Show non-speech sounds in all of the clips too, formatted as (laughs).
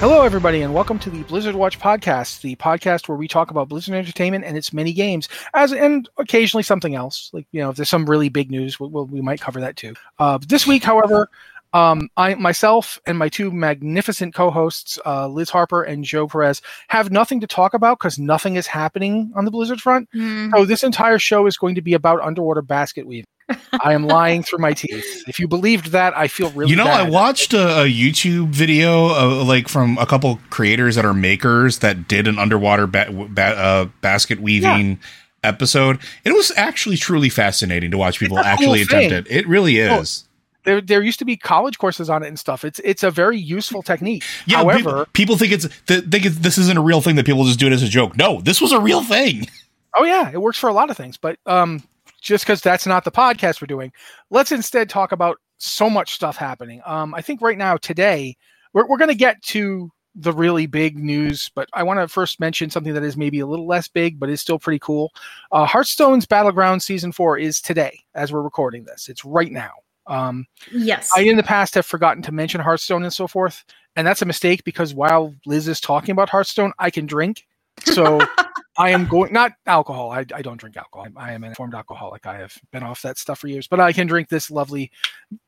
Hello, everybody, and welcome to the Blizzard Watch podcast, the podcast where we talk about Blizzard Entertainment and its many games, as and occasionally something else. Like you know, if there's some really big news, we, we'll, we might cover that too. Uh, this week, however, um, I myself and my two magnificent co-hosts, uh, Liz Harper and Joe Perez, have nothing to talk about because nothing is happening on the Blizzard front. Mm. So this entire show is going to be about underwater basket weaving. I am lying through my teeth. If you believed that, I feel really. you know, bad. I watched a, a YouTube video uh, like from a couple creators that are makers that did an underwater ba- ba- uh, basket weaving episode. It was actually truly fascinating to watch people It's a cool actually attempt it. It really Oh, is. There, there used to be college courses on it and stuff. It's it's a very useful technique. Yeah, However, people, people think it's th- think it's, this isn't a real thing that people just do it as a joke. No, this was a real thing. Oh yeah, it works for a lot of things, but um, just because that's not the podcast we're doing, let's instead talk about so much stuff happening. Um, I think right now today we're we're going to get to the really big news, but I want to first mention something that is maybe a little less big, but is still pretty cool. Uh, Hearthstone's Battleground Season Four is today as we're recording this. It's right now. Um, Yes. I in the past have forgotten to mention Hearthstone and so forth, and that's a mistake because while Liz is talking about Hearthstone, I can drink. So (laughs) I am going not alcohol. I, I don't drink alcohol. I am an informed alcoholic. I have been off that stuff for years, but I can drink this lovely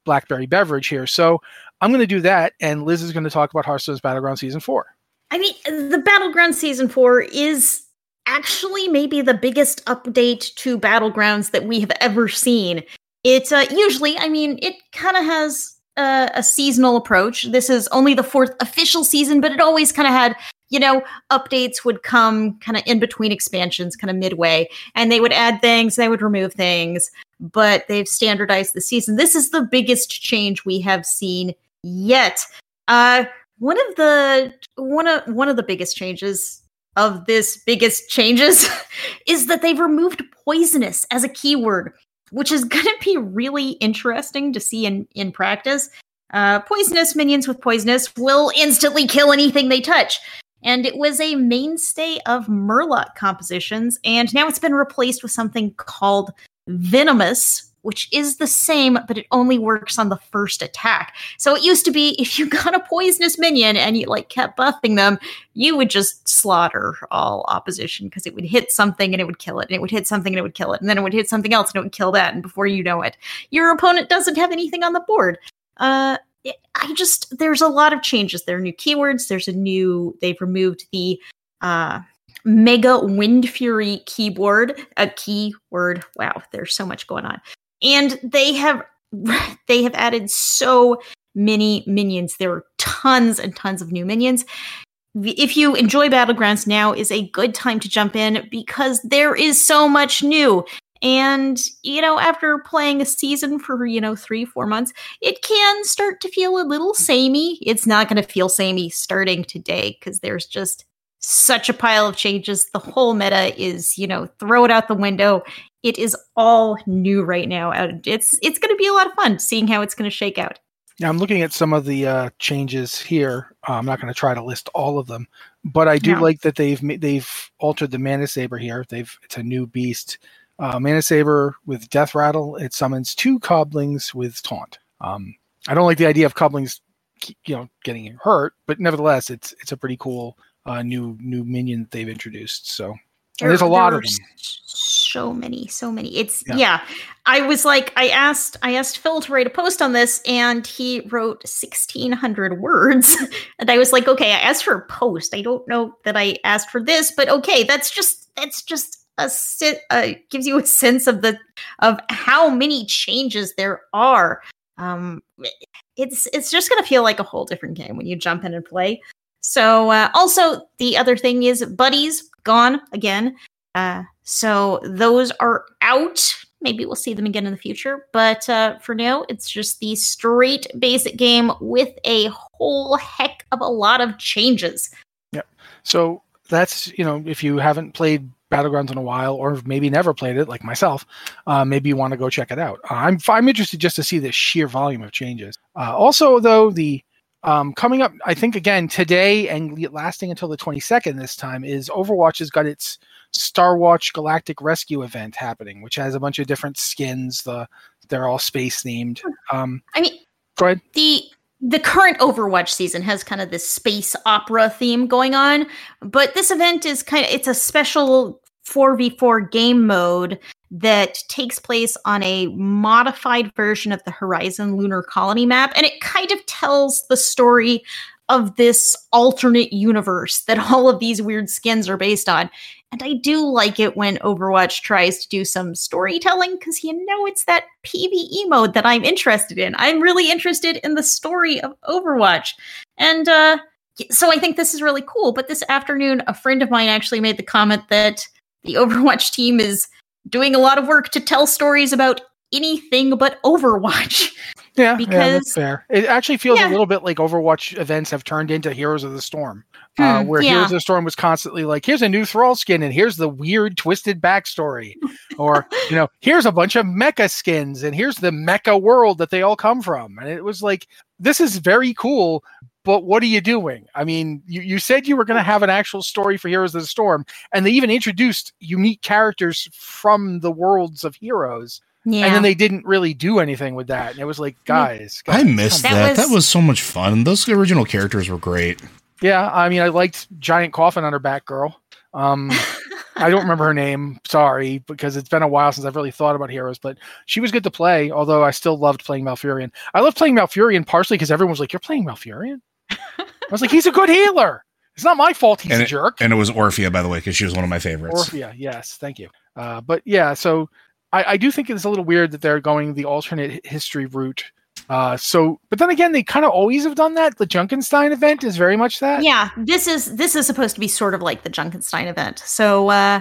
blackberry beverage here. So I'm going to do that, and Liz is going to talk about Hearthstone's Battleground Season Four. I mean, the Battleground Season 4 is actually maybe the biggest update to Battlegrounds that we have ever seen. It uh, usually, I mean, it kind of has uh, a seasonal approach. This is only the fourth official season, but it always kind of had, you know, updates would come kind of in between expansions, kind of midway, and they would add things, they would remove things, but they've standardized the season. This is the biggest change we have seen yet. Uh, one of the one of one of the biggest changes of this biggest changes (laughs) is that they've removed poisonous as a keyword which is going to be really interesting to see in in practice uh, poisonous minions with poisonous will instantly kill anything they touch and it was a mainstay of murloc compositions and now it's been replaced with something called venomous which is the same, but it only works on the first attack. So it used to be if you (laughs) got a poisonous minion and you like kept buffing them, you would just slaughter all opposition because it would hit something and it would kill it, and it would hit something and it would kill it, and then it would hit something else and it would kill that, and before you know it, your opponent doesn't have anything on the board. Uh, I just there's a lot of changes. There are new keywords. There's a new. They've removed the. Uh, Mega Wind Fury keyboard, a keyword. Wow, there's so much going on and they have (laughs) they have added so many minions there are tons and tons of new minions if you enjoy battlegrounds now is a good time to jump in because there is so much new and you know after playing a season for you know three four months it can start to feel a little samey it's not going to feel samey starting today because there's just such a pile of changes. The whole meta is, you know, throw it out the window. It is all new right now. and It's it's going to be a lot of fun seeing how it's going to shake out. Now I'm looking at some of the uh, changes here. Uh, I'm not going to try to list all of them, but I do No. like that they've they've altered the mana saber here. They've it's a new beast. Uh, mana saber with death rattle. It summons two cublings with taunt. Um, I don't like the idea of cublings, you know, getting hurt, but nevertheless, it's it's a pretty cool uh, new new minion that they've introduced. So there's a lot of them. So many, so many. It's Yeah. yeah. I was like, I asked, I asked Phil to write a post on this, and he wrote sixteen hundred words, (laughs) and I was like, okay, I asked for a post. I don't know that I asked for this, but okay, that's just that's just a si- uh, gives you a sense of the of how many changes there are. Um, it's it's just gonna feel like a whole different game when you jump in and play. So uh, also the other thing is buddies gone again. Uh, so those are out. Maybe we'll see them again in the future, but uh, for now, it's just the straight basic game with a whole heck of a lot of changes. Yep. So that's you know if you haven't played Battlegrounds in a while, or maybe never played it, like myself, uh, maybe you want to go check it out. Uh, I'm I'm interested just to see the sheer volume of changes. Uh, also, though the um, coming up, I think again today and lasting until the 22nd this time is Overwatch has got its Star Watch Galactic Rescue event happening, which has a bunch of different skins. The they're all space themed. Um, I mean, go ahead. the the current Overwatch season has kind of this space opera theme going on, but this event is kind of it's a special 4v4 game mode that takes place on a modified version of the Horizon Lunar Colony map and it kind of tells the story of this alternate universe that (laughs) all of these weird skins are based on. And I do like it when Overwatch tries to do some storytelling because you know it's that PvE mode that I'm interested in. I'm really interested in the story of Overwatch. And uh, so I think this is really cool. But this afternoon, a friend of mine actually made the comment that the Overwatch team is doing a lot of work to tell stories about anything but Overwatch. (laughs) Yeah, yeah, Because- that's fair. It actually feels Yeah. a little bit like Overwatch events have turned into Heroes of the Storm, uh, Hmm, where yeah. Heroes of the Storm was constantly like, "Here's a new Thrall skin, and here's the weird twisted backstory," or (laughs) you know, "Here's a bunch of mecha skins, and here's the mecha world that they all come from," and it was like, "This is very cool." But what are you doing? I mean, you, you said you were going to have an actual story for Heroes of the Storm, and they even introduced unique characters from the worlds of Heroes Yeah. and then they didn't really do anything with that. And it was like, guys, I missed That that. was- that was so much fun. Those original characters were great. Yeah, I mean, I liked Giant Coffin on her back, girl. Um, I don't remember her name. Sorry, because it's been a while since I've really thought about heroes. But she was good to play. Although I still loved playing Malfurion. I loved playing Malfurion partially because everyone was like, "You're playing Malfurion." I was like, "He's a good healer. It's not my fault. He's And a jerk." And it was Orphea, by the way, because she was one of my favorites. Orphea, yes, thank you. Uh, but yeah, so I, I do think it's a little weird that they're going the alternate history route. Uh, so, but then again, they kind of always have done that. The Junkenstein event is very much that. yeah this is this is supposed to be sort of like the junkenstein event so uh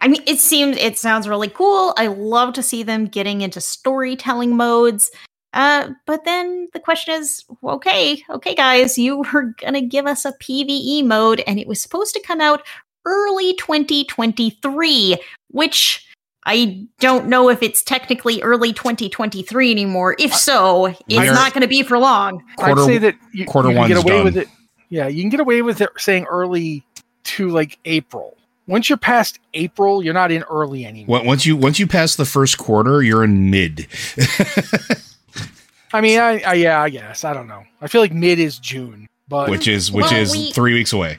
i mean it seems it sounds really cool i love to see them getting into storytelling modes uh but then the question is okay okay guys you (laughs) were gonna give us a pve mode and it was supposed to come out early 2023 which I don't know if it's technically early 2023 anymore. If so, it's We are- not going to be for long. Quarter- I'd say that you, quarter you can get away done. with it. Yeah, you can get away with it saying early to like April. Once you're past April, you're not in early anymore. Once you once you pass the first quarter, you're in mid. (laughs) I mean, I, I yeah, I guess I don't know. I feel like mid is June, but which is which Well, is we- three weeks away.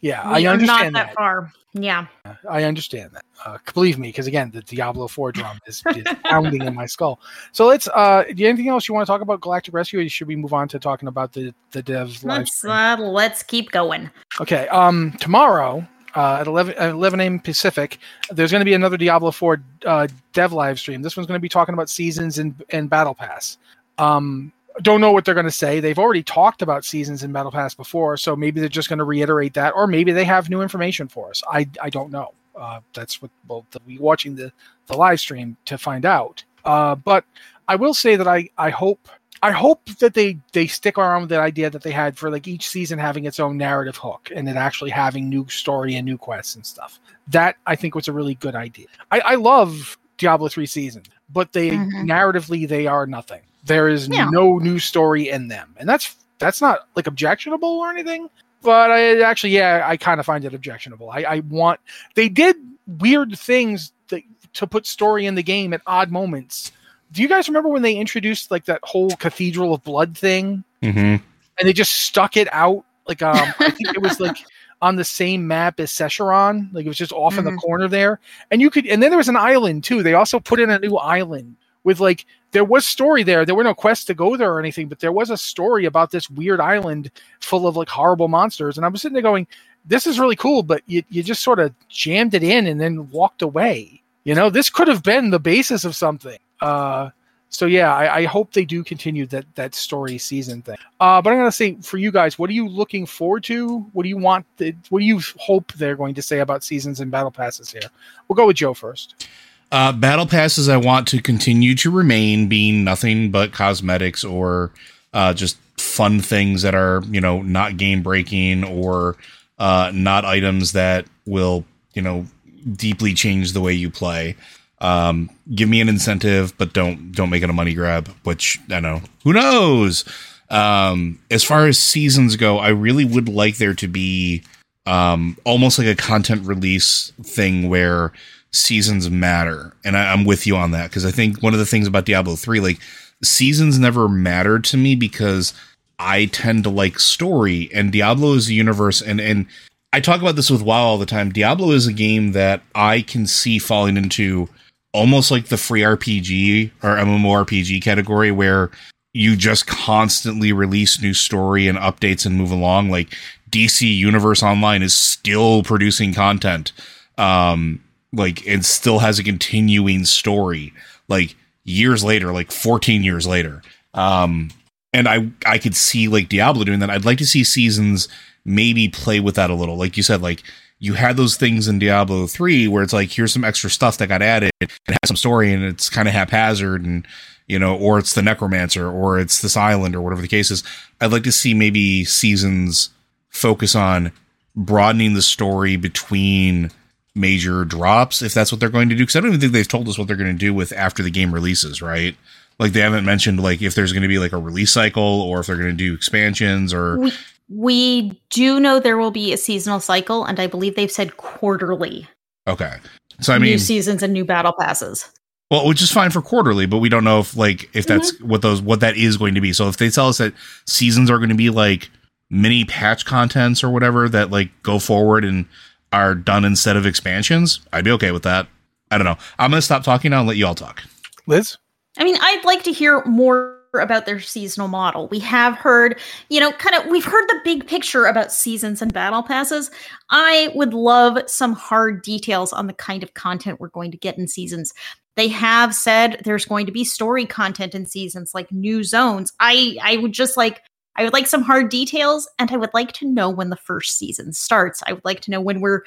yeah, We I are understand not that, that. far. Yeah. I understand that. Uh, believe me, because again, the Diablo 4 drum is, (laughs) is pounding in my skull. So let's. Uh, do you anything else you want to talk about Galactic Rescue? Or should we move on to talking about the the dev live Let's uh, let's keep going. Okay. Um, tomorrow uh, at 11, at 11 a.m. Pacific, there's going to be another Diablo 4 uh, dev live stream. This one's going to be talking about seasons and, and Battle Pass. Um, don't know what they're going to say. They've already talked about seasons and Battle Pass before, so maybe they're just going to reiterate that, or maybe they have new information for us. I, I don't know. Uh, that's what we'll be watching the, the live stream to find out. Uh, but I will say that I, I hope I hope that they they stick around with the idea that they had for like each season having its own narrative hook and it actually having new story and new quests and stuff. That I think was a really good idea. I, I love Diablo three season, but they Mhm. narratively they are nothing. There is Yeah. no new story in them, and that's that's not like objectionable or anything. But I actually, yeah, I kind of find it objectionable. I, I want they did weird things that, to put story in the game at odd moments. Do you guys remember when they introduced like that whole Cathedral of Blood thing, hmm and they just stuck it out? Like, um, I think it was like (laughs) on the same map as Sescheron. Like it was just off in the Mhm. corner there, and you could. And then there was an island too. They also put in a new island with like there was story there. There were no quests to go there or anything, but there was a story about this weird island full of like horrible monsters. And I was sitting there going, "This is really cool," but you you just sort of jammed it in and then walked away. You know, this could have been the basis of something. Uh, so yeah, I, I hope they do continue that that story season thing. Uh, but I'm gonna say for you guys, what are you looking forward to? What do you want? The, what do you hope they're going to say about seasons and battle passes here? We'll go with Joe first. Uh, battle passes I want to continue to remain being nothing but cosmetics or uh, just fun things that are you know not game breaking or uh, not items that will you know deeply change the way you play. Um, give me an incentive, but don't don't make it a money grab. Which I know who knows. Um, as far as seasons go, I really would like there to be um, almost like a content release thing where seasons matter, and I, I'm with you on that because I think one of the things about Diablo three, like seasons, never mattered to me because I tend to like story, and Diablo is a universe, and and I talk about this with WoW all the time. Diablo is a game that I can see falling into almost like the free RPG or MMORPG category where you just constantly release new story and updates and move along. Like DC Universe Online is still producing content. Um, like and still has a continuing story, like years later, like 14 years later. Um, and I I could see like Diablo doing that. I'd like to see seasons maybe play with that a little. Like you said, like you had those things in Diablo 3 where it's like here's some extra stuff that got added and has some story and it's kind of haphazard and you know, or it's the necromancer or it's this island or whatever the case is. I'd like to see maybe seasons focus on broadening the story between major drops if that's what they're going to do because I don't even think they've told us what they're going to do with after the game releases, right? Like they haven't mentioned like if there's going to be like a release cycle or if they're going to do expansions or We, we do know there will be a seasonal cycle, and I believe they've said quarterly. okay. So I mean, new seasons and new battle passes. Well, which is fine for quarterly, but we don't know if like if that's mm-hmm. what those what that is going to be. So if they tell us that seasons are going to be like mini patch contents or whatever that like go forward and are done instead of expansions, I'd be okay with that. I don't know. I'm gonna stop talking now and let you all talk. Liz, I mean, I'd like to hear more about their seasonal model. We have heard, you know, kind of, we've heard the big picture about seasons and battle passes. I would love some hard details on the kind of content we're going to get in seasons. They have said there's going to be story content in seasons, like new zones. I I would just like I would like some hard details, and I would like to know when the first season starts. I would like to know when we're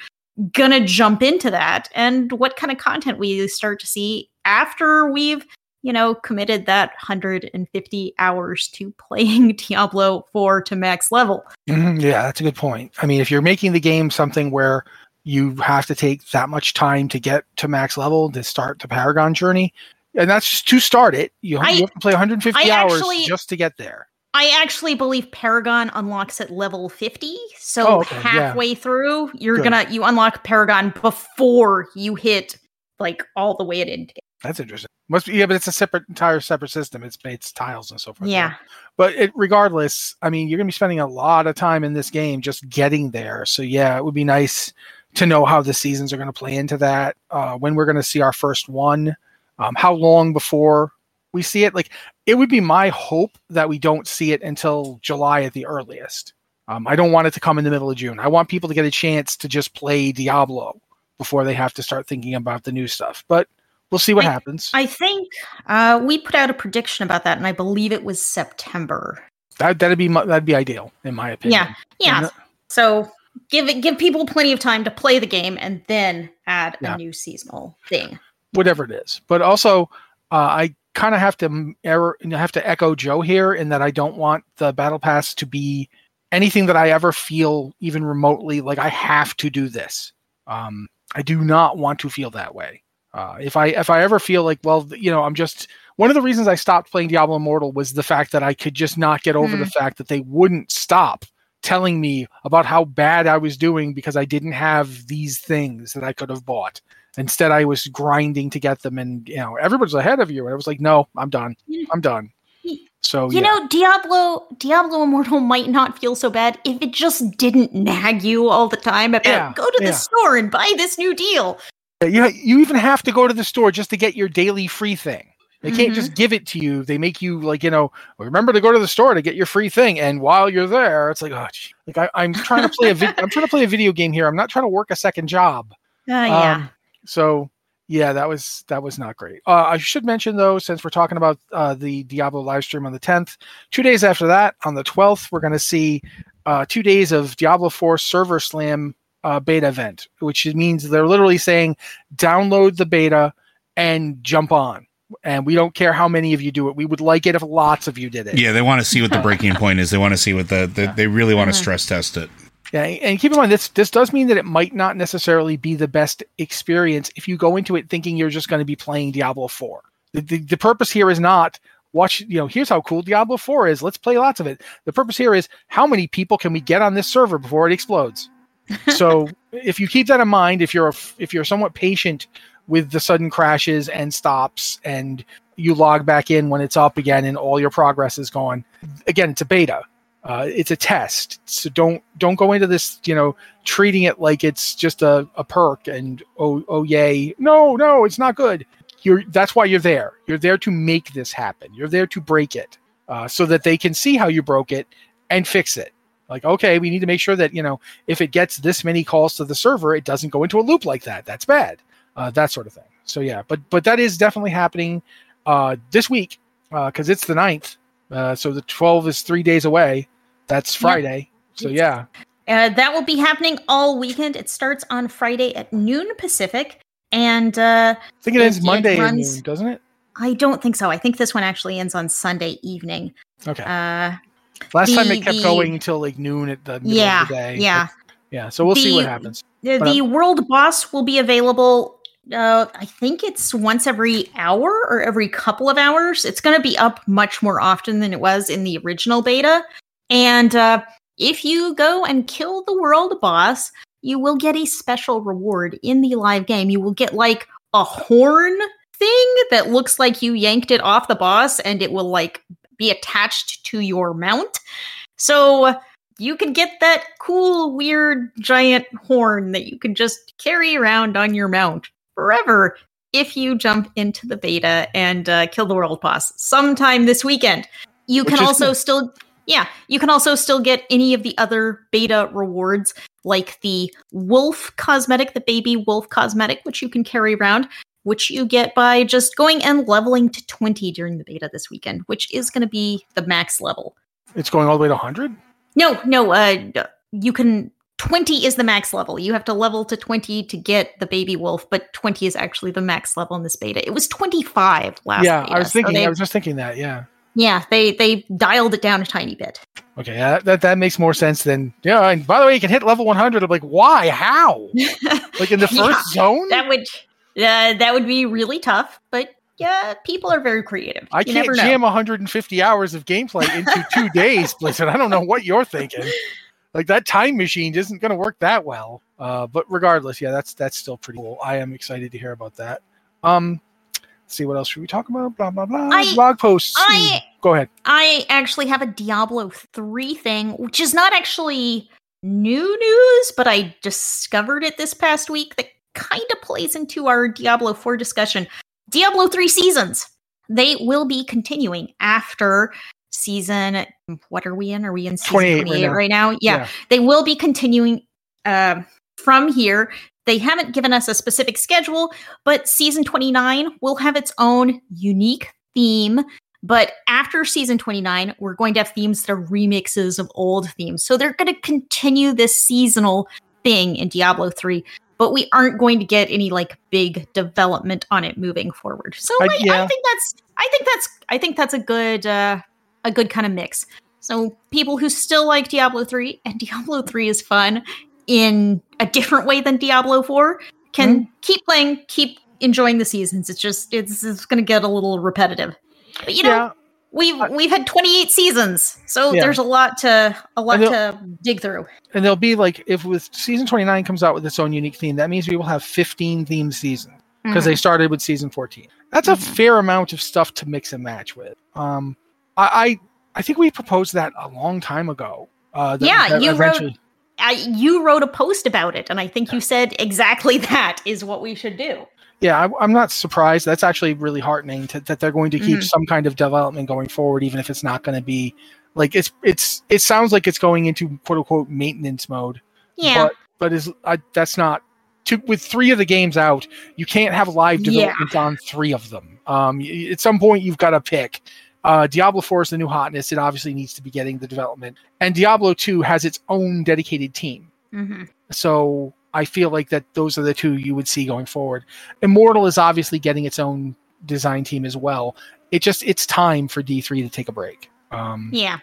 gonna jump into that and what kind of content we start to see after we've you know, committed that 150 hours to (laughs) playing Diablo 4 to max level. Mhm, yeah, that's a good point. I mean, if you're making the game something where you have to take that much time to get to max level to start the Paragon journey, and that's just to start it, you, have- I- you have to play 150 I hours actually- just to get there. I actually believe Paragon unlocks at level 50. So Oh, okay, yeah. halfway through, you're Good. gonna you unlock Paragon before you hit like all the way at end. That's interesting. Must be yeah, but it's a separate entire separate system. It's it's tiles and so forth. Yeah. But it, regardless, I mean, you're gonna be spending a lot of time in this game just getting there. So yeah, it would be nice to know how the seasons are gonna play into that. Uh, when we're gonna see our first one, um, how long before we see it? Like, it would be my hope that we don't see it until July at the earliest. Um, I don't want it to come in the middle of June. I want people to get a chance to just play Diablo before they have to start thinking about the new stuff. But we'll see what I- happens. I think uh, we put out a prediction about that, and I believe it was September. That that'd be that'd be ideal in my opinion. Yeah, yeah. Uh, So give it give people plenty of time to play the game, and then add Yeah. a new seasonal thing. whatever it is. But also, uh, I kind of have to error, have to echo Joe here in that I don't want the battle pass to be anything that I ever feel even remotely like I have to do this. Um, I do not want to feel that way. Uh, if I if I ever feel like, well, you know, I'm just one of the reasons I stopped playing Diablo Immortal was the fact that I could just not get over the fact that they wouldn't stop telling me about how bad I was doing because I didn't have these things that I could have bought. Instead, I was grinding to get them, and you know, everybody's ahead of you. And I was like, no, I'm done. I'm done. So You yeah. know, Diablo Diablo Immortal might not feel so bad if it just didn't nag you all the time about Yeah, go to the yeah. store and buy this new deal. you you even have to go to the store just to get your daily free thing. They can't Mm-hmm. just give it to you. They make you like you know. Remember to go to the store to get your free thing. And while you're there, it's like oh, gee. like I, I'm trying to play a vid- I'm trying to play a video game here. I'm not trying to work a second job. Uh, (laughs) yeah. So yeah, that was that was not great. Uh, I should mention though, since we're talking about uh, the Diablo live stream on the 10th, two days after that, on the 12th, we're going to see uh, two days of Diablo 4 Server Slam uh, beta event, which means they're literally saying download the beta and jump on. And we don't care how many of you do it. We would like it if lots of you did it. Yeah, they want to see what the (laughs) breaking point is. They want to see what the, the they really want to stress test it. Yeah, and keep in mind this this does mean that it might not necessarily be the best experience if you go into it thinking you're just going to be playing Diablo 4. The, the, the purpose here is not watch, you know, here's how cool Diablo 4 is. Let's play lots of it. The purpose here is how many people can we get on this server before it explodes? (laughs) so if you keep that in mind, if you're a, if you're somewhat patient with the sudden crashes and stops and you log back in when it's up again and all your progress is gone, again, it's a beta uh, it's a test. So don't don't go into this you know treating it like it's just a, a perk and oh oh yay. No no it's not good. You're that's why you're there. You're there to make this happen. You're there to break it uh, so that they can see how you broke it and fix it. Like okay we need to make sure that you know if it gets this many calls to the server it doesn't go into a loop like that. That's bad. Uh, that sort of thing. So yeah but but that is definitely happening uh, this week because it's the 9th uh, so the 12 is three days away that's Friday. So yeah, Uh, that will be happening all weekend. It starts on Friday at noon Pacific, and uh, I think it It- ends it Monday at runs- noon, doesn't it? I don't think so. I think this one actually ends on Sunday evening. Okay. Uh, Last time it kept the- going until like noon at the middle yeah, of the day. yeah. But, yeah. So we'll see what happens. The, But the world boss will be available. Uh, I think it's once every hour or every couple of hours. It's going to be up much more often than it was in the original beta. And uh, if you go and kill the world boss, you will get a special reward in the live game. You will get like a horn thing that looks like you yanked it off the boss and it will like be attached to your mount. So you can get that cool, weird, giant horn that you can just carry around on your mount forever if you jump into the beta and uh, kill the world boss sometime this weekend. You Which can also cool. still, yeah, you can also still get any of the other beta rewards, like the wolf cosmetic, the baby wolf cosmetic, which you can carry around. Which you get by just going and leveling to 20 during the beta this weekend, which is going to be the max level. It's going all the way to 100. No, no, uh you can 20 is the max level. You have to level to 20 to get the baby wolf, but 20 is actually the max level in this beta. It was 25 last yeah, beta, I was so thinking. they- I was just thinking that. Yeah. Yeah, they they dialed it down a tiny bit. Okay. Yeah, that that makes more sense than yeah. And by the way, you can hit level 100. I'm like, why? How? (laughs) Like in the Yeah, first zone? That would uh, that would be really tough, but yeah, people are very creative. I you can't jam 150 hours of gameplay into (laughs) two days, Blizzard. I don't know what you're thinking. Like that time machine isn't going to work that well. Uh, but regardless, yeah, that's that's still pretty cool. I am excited to hear about that. Um, see what else should we talk about? Blah blah blah. I- Blog posts. I- Hmm, Go ahead. I actually have a Diablo 3 thing, which is not actually new news, but I discovered it this past week that kind of plays into our Diablo 4 discussion. Diablo 3 seasons. They will be continuing after season what are we in? Are we in season 28 right 28 now. right now? Yeah. They will be continuing uh, from here. They haven't given us a specific schedule, but season 29 will have its own unique theme. But after season 29, we're going to have themes that are remixes of old themes. So they're going to continue this seasonal thing in Diablo 3, but we aren't going to get any like big development on it moving forward. So I- I, yeah. I think that's I think that's I think that's a good uh, a good kind of mix. So people who still like Diablo 3 and Diablo 3 is fun in a different way than Diablo 4 can Mm-hmm. keep playing, keep enjoying the seasons. It's just it's, it's going to get a little repetitive. But you know, yeah, we've we've had 28 seasons. So Yeah. there's a lot to a lot to dig through. and there'll be like if with season 29 comes out with its own unique theme, that means we will have 15 theme seasons because Mhm. they started with season 14. That's a fair amount of stuff to mix and match with. Um, I I, I think we proposed that a long time ago. Uh, that- Yeah, that you wrote- I, you wrote a post about it, and I think you said exactly (laughs) that is what we should do. Yeah, I, I'm not surprised. That's actually really heartening to, that they're going to keep Mhm. some kind of development going forward, even if it's not going to be like it's it's it sounds like it's going into quote unquote maintenance mode. Yeah, but but is I, that's not to, with three of the games out. You can't have live Yeah. development on three of them. Um, at some point you've got to pick. Uh, Diablo 4 is the new hotness. It obviously needs to be getting the development, and Diablo 2 has its own dedicated team. Mhm. So I feel like that those are the two you would see going forward. Immortal is obviously getting its own design team as well. It just it's time for D3 to take a break. Um, yeah.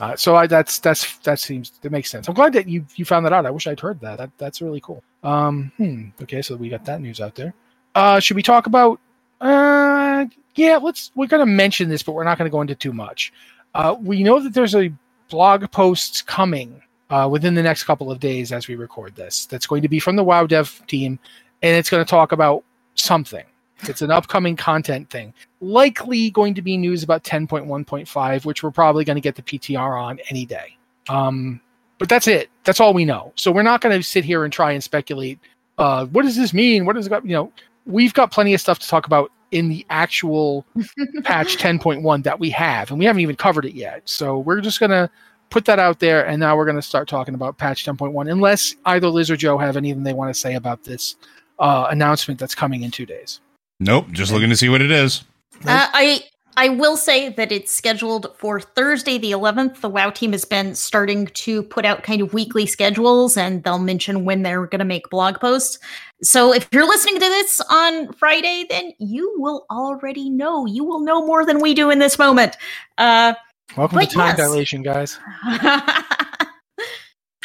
uh, so I, that's that's that seems that makes sense. I'm glad that you you found that out. I wish I'd heard that. that that's really cool. Um, hmm. Okay, so we got that news out there. Uh, should we talk about? Uh, yeah. Let's. We're gonna mention this, but we're not gonna go into too much. Uh, we know that there's a blog post coming uh, within the next couple of days as we record this. That's going to be from the WoW Dev team, and it's going to talk about something. It's an upcoming content thing. Likely going to be news about 10.1.5, which we're probably going to get the PTR on any day. Um, but that's it. That's all we know. So we're not going to sit here and try and speculate. Uh, what does this mean? What does it? You know, we've got plenty of stuff to talk about in the actual (laughs) patch 10.1 that we have, and we haven't even covered it yet. So we're just going to put that out there, and now we're going to start talking about patch 10.1, unless either Liz or Joe have anything they want to say about this uh, announcement that's coming in two days. Nope, just looking to see what it is. Uh, I I will say that it's scheduled for Thursday the 11th. The WoW team has been starting to put out kind of weekly schedules, and they'll mention when they're going to make blog posts. So if you're listening to this on Friday, then you will already know. You will know more than we do in this moment. Uh, Welcome to time yes. dilation, guys. (laughs)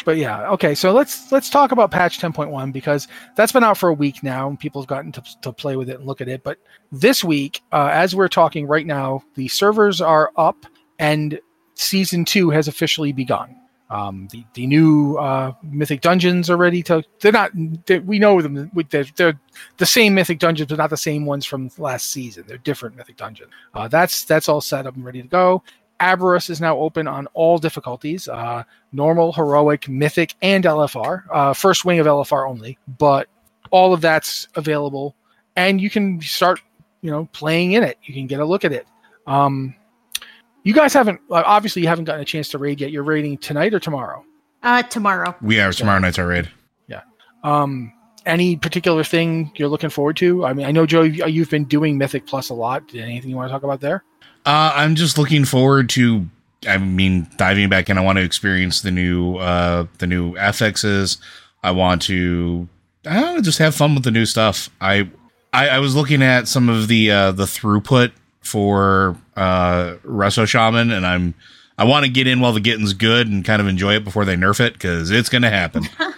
But yeah, okay. So let's let's talk about patch 10.1 because that's been out for a week now, and people have gotten to, to play with it and look at it. But this week, uh, as we're talking right now, the servers are up, and season two has officially begun. Um, the the new uh, mythic dungeons are ready to. They're not. They, we know them. They're, they're the same mythic dungeons, but not the same ones from last season. They're different mythic dungeons. Uh, that's that's all set up and ready to go. Aberrus is now open on all difficulties uh, normal, heroic, mythic, and LFR. Uh, first wing of LFR only, but all of that's available. And you can start, you know, playing in it. You can get a look at it. Um, you guys haven't, uh, obviously, you haven't gotten a chance to raid yet. You're raiding tonight or tomorrow? uh, tomorrow. We are tomorrow night's our raid. Yeah. Um, any particular thing you're looking forward to? I mean, I know, Joe, you've been doing Mythic Plus a lot. Anything you want to talk about there? Uh, I'm just looking forward to. I mean, diving back in. I want to experience the new, uh, the new FXs. I want to. I don't know, just have fun with the new stuff. I, I, I was looking at some of the uh, the throughput for uh, Resto Shaman, and I'm. I want to get in while the getting's good and kind of enjoy it before they nerf it because it's going to happen. (laughs)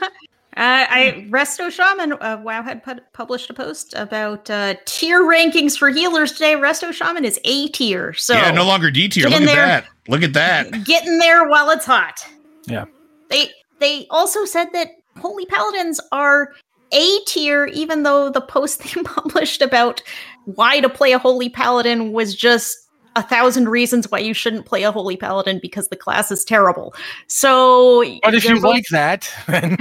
Uh, I Resto Shaman uh, WoW had put, published a post about uh, tier rankings for healers today. Resto Shaman is A tier, so yeah, no longer D tier. Look at there. that. Look at that. get in there while it's hot. Yeah. They they also said that holy paladins are A tier, even though the post (laughs) they published about why to play a holy paladin was just a thousand reasons why you shouldn't play a holy paladin because the class is terrible. So, But if you both- like that, (laughs) then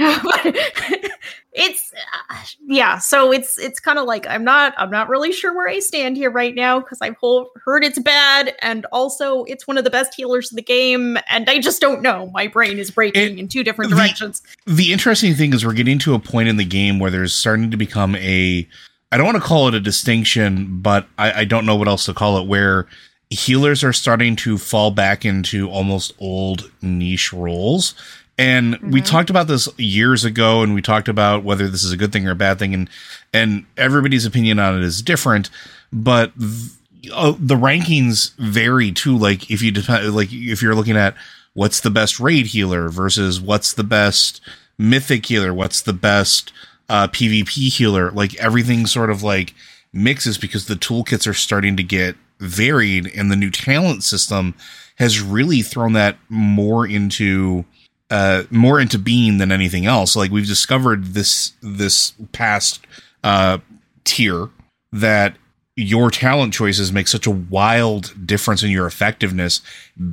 it's uh, yeah so it's it's kind of like i'm not i'm not really sure where i stand here right now because i've whole, heard it's bad and also it's one of the best healers in the game and i just don't know. My brain is breaking It- in two different the- directions. the interesting thing is we're getting to a point in the game where there's starting to become a I don't want to call it a distinction, but I, I don't know what else to call it, where healers are starting to fall back into almost old niche roles. And we talked about this years ago and we talked about whether this is a good thing or a bad thing and and everybody's opinion on it is different, but th- uh, the rankings vary too. Like if you depend, like if you're looking at what's the best raid healer versus what's the best mythic healer, what's the best uh, PvP healer, like everything sort of like mixes because the toolkits are starting to get varied, and the new talent system has really thrown that more into uh more into being than anything else. Like we've discovered this this past uh tier that your talent choices make such a wild difference in your effectiveness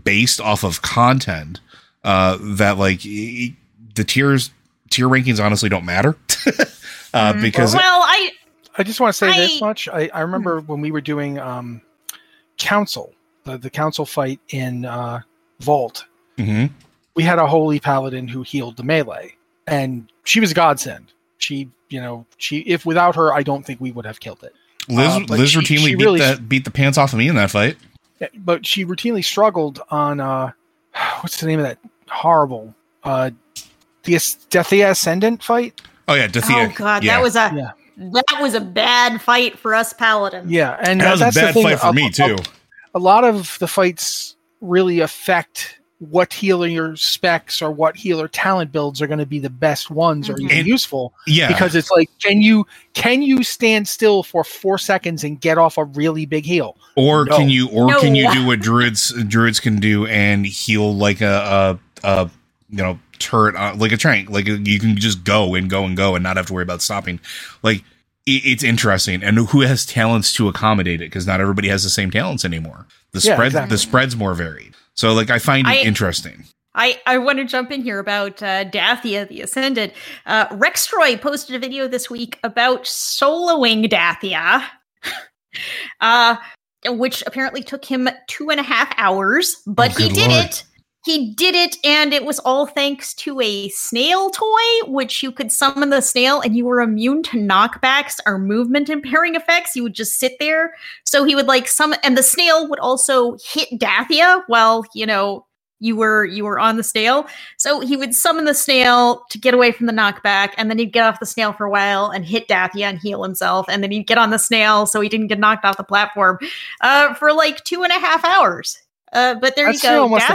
based off of content uh that like e- the tiers tier rankings honestly don't matter. (laughs) Uh because well, I I just want to say this much. I, I remember when we were doing um, council, the, the council fight in uh, Vault. Mhm. We had a holy paladin who healed the melee, and she was a godsend. She, you know, she if without her, I don't think we would have killed it. Liz, Uh, Liz she- routinely she beat, really- that, beat the pants off of me in that fight. But she routinely struggled on uh, (sighs) what's the name of that horrible uh, the As- Dathea Ascendant fight? Oh yeah, Dathea. oh god, yeah. that was a Yeah. That was a bad fight for us paladins. Yeah, and that uh, was a that's the bad thing, fight for a- me too. a lot of the fights really affect what healer specs or what healer talent builds are going to be the best ones or Mhm. even And- useful yeah, because it's like can you can you stand still for four seconds and get off a really big heal or No. can you or can you do what druids druids can do and heal like a a, a you know turret uh, like a train. like you can just go and go and go and not have to worry about stopping like it, it's interesting and who has talents to accommodate it because not everybody has the same talents anymore the Yeah, spread exactly. the spread's more varied so like i find it I- interesting I, I want to jump in here about uh, Dathea the Ascended. Uh, Rextroy posted a video this week about soloing Dathea, (laughs) uh, which apparently took him two and a half hours, but Oh, he did Lord. it. He did it, and it was all thanks to a snail toy, which you could summon the snail and you were immune to knockbacks or movement impairing effects. You would just sit there. So he would like summon, and the snail would also hit Dathea while, you know, you were you were on the snail. So he would summon the snail to get away from the knockback, and then he'd get off the snail for a while and hit Dathea and heal himself, and then he'd get on the snail so he didn't get knocked off the platform uh, for like two and a half hours. Uh, but there that you go, must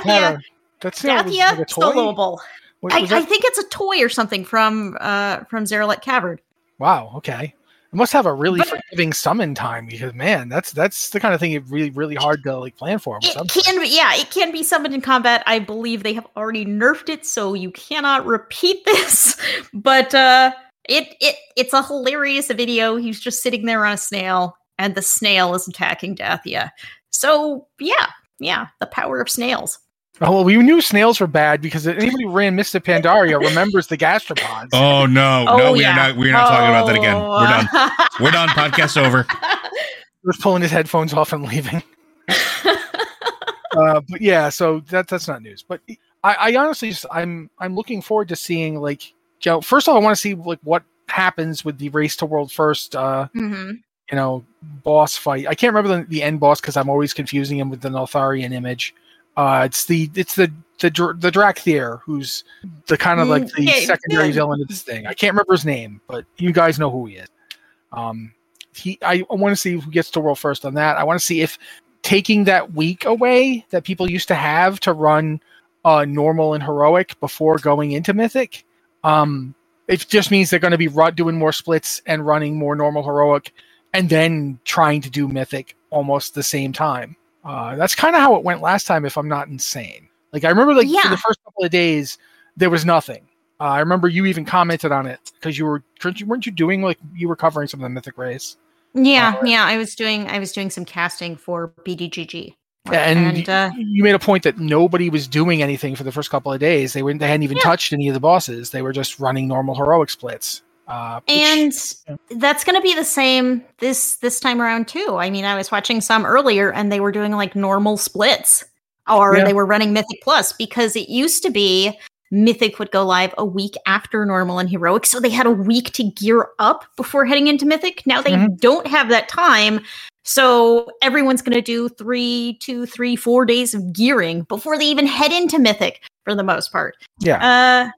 had Dathea. like a Dathea toy soloable. Was- I, I think it's a toy or something from uh from Zaralek Cavern. wow okay it must have a really But- forgiving summon time because man that's that's the kind of thing it really really hard to like plan for It something. can be, yeah, it can be summoned in combat. I believe they have already nerfed it, so you cannot repeat (laughs) this. But uh, it it it's a hilarious video. He's just sitting there on a snail, and the snail is attacking Dathea. So yeah, yeah, the power of snails. Oh, well, we knew snails were bad because anybody who ran Mists of Pandaria remembers the gastropods. oh no no Oh, we're yeah. not we're not talking about that again Oh, we're done we're done podcast over (laughs) He was pulling his headphones off and leaving. uh, but yeah, so that that's not news. But I, I honestly just I'm I'm looking forward to seeing like you know, first of all I want to see like what happens with the race to world first uh Mhm. you know boss fight. I can't remember the, the end boss because I'm always confusing him with the Neltharion image. Uh, it's the it's the the the Drakthir who's the kind of like the Mm, yeah, secondary yeah. villain of this thing. I can't remember his name, but you guys know who he is. Um, he I want to see who gets to world first on that. I want to see if taking that week away that people used to have to run uh, normal and heroic before going into mythic. Um, it just means they're going to be doing more splits and running more normal heroic, and then trying to do mythic almost the same time. Uh, that's kind of how it went last time, if I'm not insane. Like I remember, like for the first couple of days, there was nothing. Uh, I remember you even commented on it because you were weren't you, doing like you were covering some of the mythic race. Yeah, Uh, yeah. I was doing I was doing some casting for BDGG. Yeah, and, and uh, you, you made a point that nobody was doing anything for the first couple of days. They were they hadn't even Yeah. touched any of the bosses. They were just running normal heroic splits. Uh, which- and yeah. that's going to be the same this this time around too i mean i was watching some earlier and they were doing like normal splits or Yeah. they were running mythic plus because it used to be mythic would go live a week after normal and heroic so they had a week to gear up before heading into mythic now they Mhm. don't have that time so everyone's going to do three two three four days of gearing before they even head into mythic for the most part yeah, uh,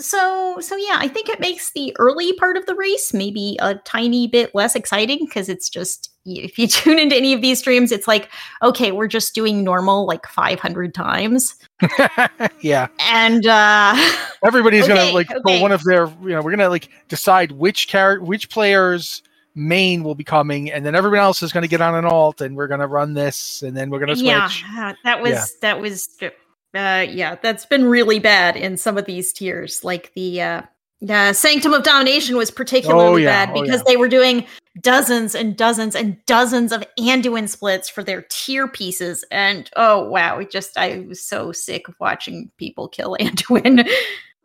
so so yeah, I think it makes the early part of the race maybe a tiny bit less exciting because it's just if you (laughs) tune into any of these streams, it's like, okay, we're just doing normal like 500 times. (laughs) yeah. And uh (laughs) Everybody's gonna like okay. one of their you know, we're gonna like decide which character which players main will be coming, and then everyone else is gonna get on an alt and we're gonna run this and then we're gonna switch. yeah, uh, that was Yeah. that was uh yeah, that's been really bad in some of these tiers. Like the uh uh, Sanctum of Domination was particularly Oh, yeah. bad Oh, because yeah. they were doing dozens and dozens and dozens of Anduin splits for their tier pieces. And oh wow, it just I was so sick of watching people kill (laughs) Anduin.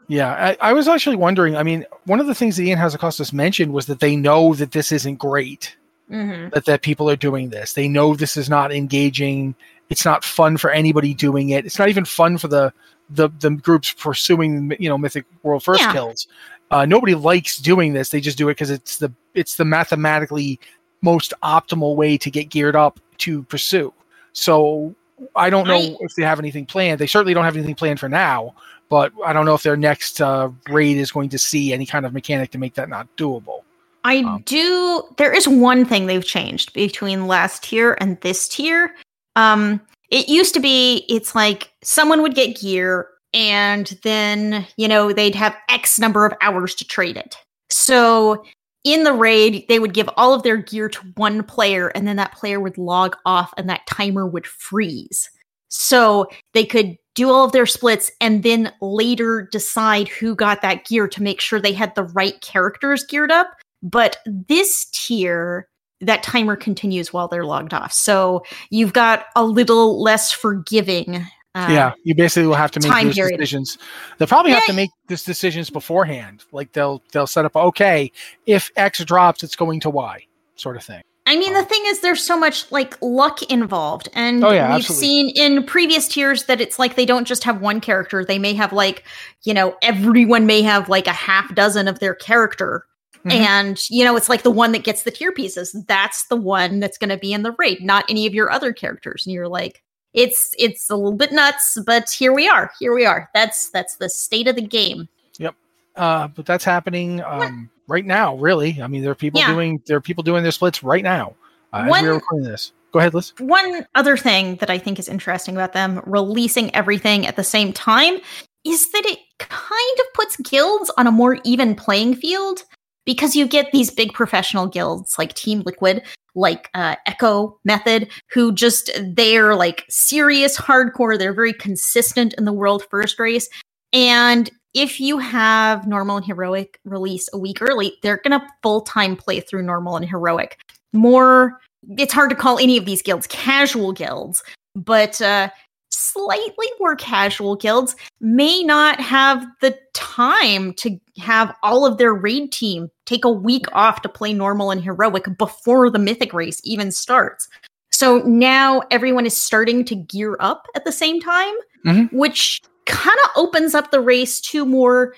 Yeah, I, I was actually wondering. I mean, one of the things that Ion Hazzikostas mentioned was that they know that this isn't great. hmm That that people are doing this. They know this is not engaging. It's not fun for anybody doing it. It's not even fun for the the, the groups pursuing you know Mythic World First Yeah. kills. Uh, nobody likes doing this. They just do it because it's the it's the mathematically most optimal way to get geared up to pursue. So I don't know I- if they have anything planned. They certainly don't have anything planned for now. But I don't know if their next uh, raid is going to see any kind of mechanic to make that not doable. I Um, do. There is one thing they've changed between last tier and this tier. Um, it used to be it's like someone would get gear, and then you know they'd have X number of hours to trade it. So in the raid, they would give all of their gear to one player, and then that player would log off, and that timer would freeze. So they could do all of their splits and then later decide who got that gear to make sure they had the right characters geared up. But this tier, that timer continues while they're logged off. So you've got a little less forgiving. Uh, yeah, you basically will have to make those period. decisions. They'll probably have to make these decisions beforehand. Like they'll they'll set up okay, if X drops, it's going to Y, sort of thing. I mean, the thing is, there's so much like luck involved, and Oh, yeah, we've absolutely. seen in previous tiers that it's like they don't just have one character; they may have like, you know, everyone may have like a half dozen of their character, Mhm. and you know, it's like the one that gets the tier pieces. That's the one that's going to be in the raid, not any of your other characters. And you're like, it's it's a little bit nuts, but here we are. Here we are. That's that's the state of the game. Yep. Uh, but that's happening um, right now. Really, I mean, there are people Yeah. doing there are people doing their splits right now uh, as One- we're recording this. Go ahead, Liz. One other thing that I think is interesting about them releasing everything at the same time is that it kind of puts guilds on a more even playing field because you get these big professional guilds like Team Liquid, like uh, Echo Method, who just they're like serious hardcore. They're very consistent in the world first race. And if you have normal and heroic release a week early, they're going to full time play through normal and heroic. More it's hard to call any of these guilds casual guilds, but uh, slightly more casual guilds may not have the time to have all of their raid team take a week off to play normal and heroic before the mythic race even starts. So now everyone is starting to gear up at the same time, Mhm. which kind of opens up the race to more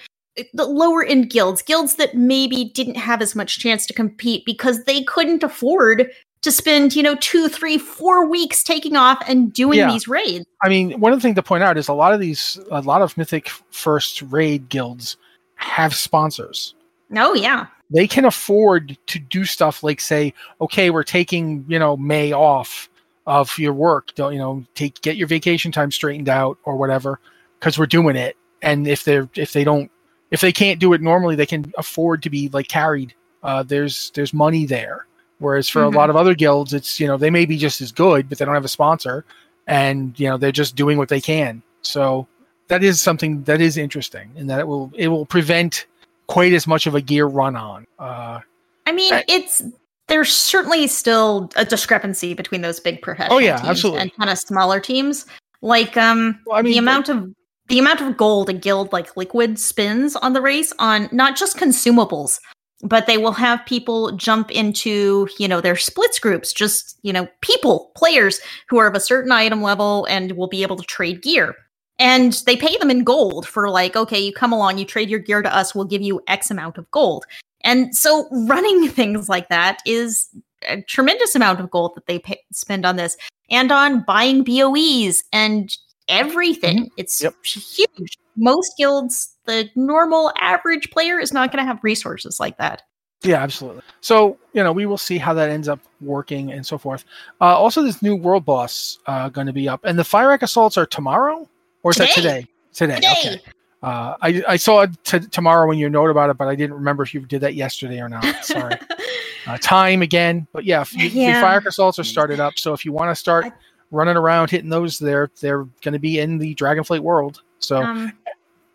the lower end guilds, guilds that maybe didn't have as much chance to compete because they couldn't afford to spend, you know, two, three, four weeks taking off and doing Yeah. these raids. I mean, one of the things to point out is a lot of these, a lot of Mythic First raid guilds have sponsors. Oh yeah. They can afford to do stuff like say, okay, we're taking you know May off of your work. Don't you know? Take get your vacation time straightened out or whatever because we're doing it. And if they're if they don't if they can't do it normally, they can afford to be like carried. Uh, there's there's money there. Whereas for Mhm. a lot of other guilds, it's you know they may be just as good, but they don't have a sponsor, and you know they're just doing what they can. So that is something that is interesting, in that it will it will prevent quite as much of a gear run on. Uh, I mean, Right. it's there's certainly still a discrepancy between those big professional Oh, yeah, teams absolutely. and kind of smaller teams. Like um Well, I mean, the amount of the amount of gold a guild like Liquid spends on the race on not just consumables, but they will have people jump into, you know, their splits groups, just, you know, people, players who are of a certain item level and will be able to trade gear. And they pay them in gold for like, okay, you come along, you trade your gear to us, we'll give you X amount of gold. And so running (laughs) things like that is a tremendous amount of gold that they pay, spend on this and on buying BOEs and everything. Mm-hmm. It's Yep. huge. Most guilds, the normal average player is not going to have resources like that. Yeah, absolutely. So you know, we will see how that ends up working and so forth. Uh, also, this new world boss uh, going to be up, and the fire assaults are tomorrow, or is that Today. today? Today. Today. Okay. Uh, I I saw it t- tomorrow when you note about it, but I didn't remember if you did that yesterday or not. Sorry. (laughs) uh, time again, but yeah, you, Yeah. the fire assaults are started up. So if you want to start I- running around hitting those, they're they're going to be in the Dragonflight world. So um,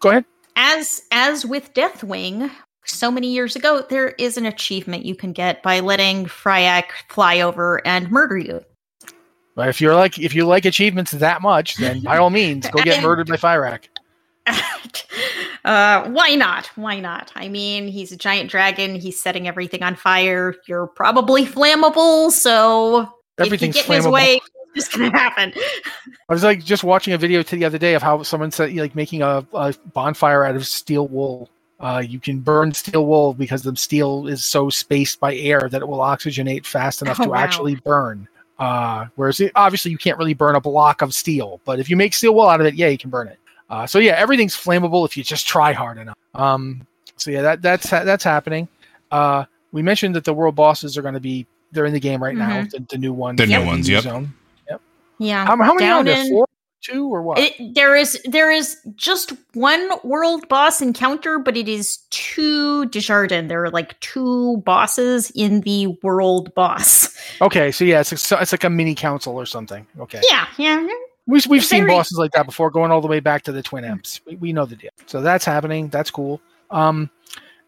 go ahead. As as with Deathwing, so many years ago, there is an achievement you can get by letting Fyrak fly over and murder you. But if you're like if you like achievements that much, then by all means go get (laughs) murdered by Fyrak. (laughs) uh, why not? Why not? I mean, he's a giant dragon. He's setting everything on fire. You're probably flammable, so Everything's if you get in his flammable. way, it's gonna happen. I was like just watching a video to the other day of how someone said like making a, a bonfire out of steel wool. Uh, you can burn steel wool because the steel is so spaced by air that it will oxygenate fast enough Oh, to wow. actually burn. Uh, whereas it, obviously you can't really burn a block of steel, but if you make steel wool out of it, yeah, you can burn it. Uh, so yeah, everything's flammable if you just try hard enough. Um, so yeah, that that's that's happening. Uh, we mentioned that the world bosses are going to be they're in the game right now, Mhm. the, the new ones, The new the ones, yep. Zone. Yeah. How, how many are Down there? in- Four, two, or what? It, there is there is just one world boss encounter, but it is two Desjardins. There are like two bosses in the world boss. Okay, so yeah, it's a, it's like a mini council or something. Okay, Yeah, yeah. we, we've seen Very- bosses like that before, going all the way back to the Twin Imps. We, we know the deal. So that's happening. That's cool. Um,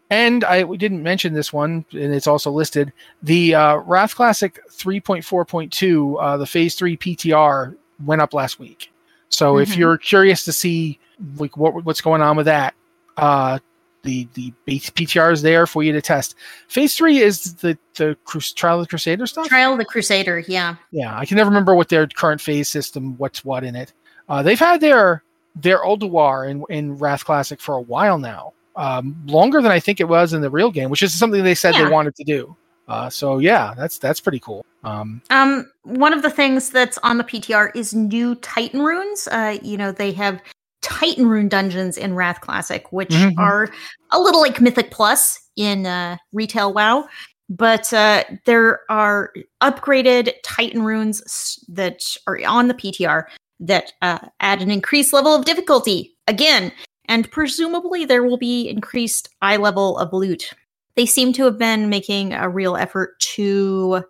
and I we didn't mention this one, and it's also listed. The uh, Wrath Classic 3.4.2, uh, the Phase Three PTR went up last week. So if Mhm. you're curious to see like what what's going on with that, uh, the the base PTR is there for you to test. Phase Three is the the Crus- Trial of the Crusader stuff. Trial of the Crusader. Yeah. Yeah, I can never remember what their current phase system, what's what in it. Uh, they've had their their Ulduar in in Wrath Classic for a while now, um, longer than I think it was in the real game, which is something they said Yeah. they wanted to do. Uh, so yeah, that's that's pretty cool. Um, Um, one of the things that's on the PTR is new Titan runes. Uh, you know, they have Titan rune dungeons in Wrath Classic, which Mhm. are a little like Mythic Plus in uh, retail WoW. But uh, there are upgraded Titan runes that are on the PTR that uh, add an increased level of difficulty again, and presumably there will be increased eye level of loot. They seem to have been making a real effort to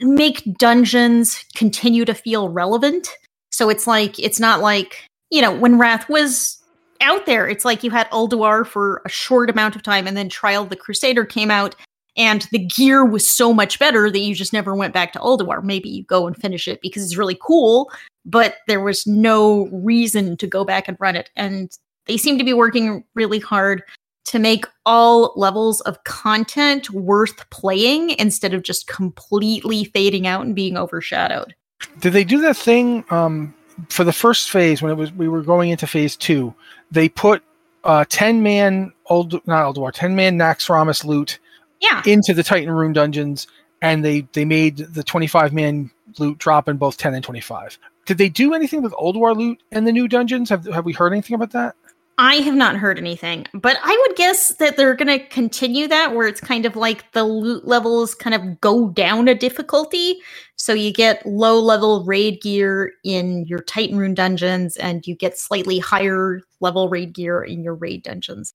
make dungeons continue to feel relevant. So it's like it's not like you know when Wrath was out there, it's like you had Ulduar for a short amount of time, and then Trial of the Crusader came out, and the gear was so much better that you just never went back to Ulduar. Maybe you go and finish it because it's really cool, but there was no reason to go back and run it. And they seem to be working really hard to make all levels of content worth playing instead of just completely fading out and being overshadowed. did they do that thing um, for the first phase when it was we were going into phase two? They put uh, ten man old not Ulduar ten man Naxxramas loot Yeah. into the Titan Rune dungeons, and they they made the 25 man loot drop in both 10 and 25. Did they do anything with Ulduar loot in the new dungeons? Have have we heard anything about that? I have not heard anything, but I would guess that they're going to continue that where it's kind of like the loot levels kind of go down a difficulty. So you get low level raid gear in your Titan Rune dungeons and you get slightly higher level raid gear in your raid dungeons.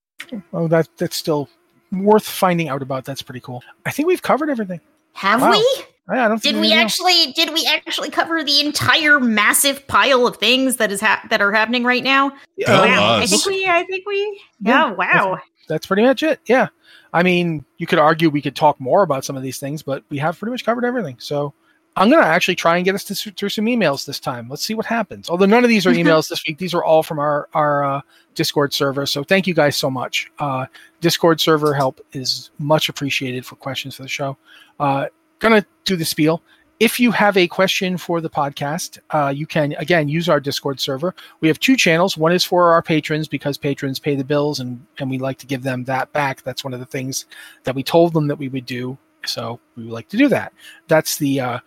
Oh, that that's still worth finding out about. That's pretty cool. I think we've covered everything. Have Wow. we? I I don't think Did we anything else. actually did we actually cover the entire massive pile of things that is ha- that are happening right now? Go Uh, wow. I think we I think we Yeah, Yeah, wow. That's pretty much it. Yeah. I mean, you could argue we could talk more about some of these things, but we have pretty much covered everything. So I'm going to actually try and get us to, through some emails this time. Let's see what happens. Although none of these are emails this week, these are all from our our uh, Discord server. So thank you guys so much. Uh, Discord server help is much appreciated for questions for the show. Uh, gonna do the spiel. If you have a question for the podcast, uh, you can again use our Discord server. We have two channels. One is for our patrons because patrons pay the bills, and and we like to give them that back. That's one of the things that we told them that we would do. So we would like to do that. That's the uh,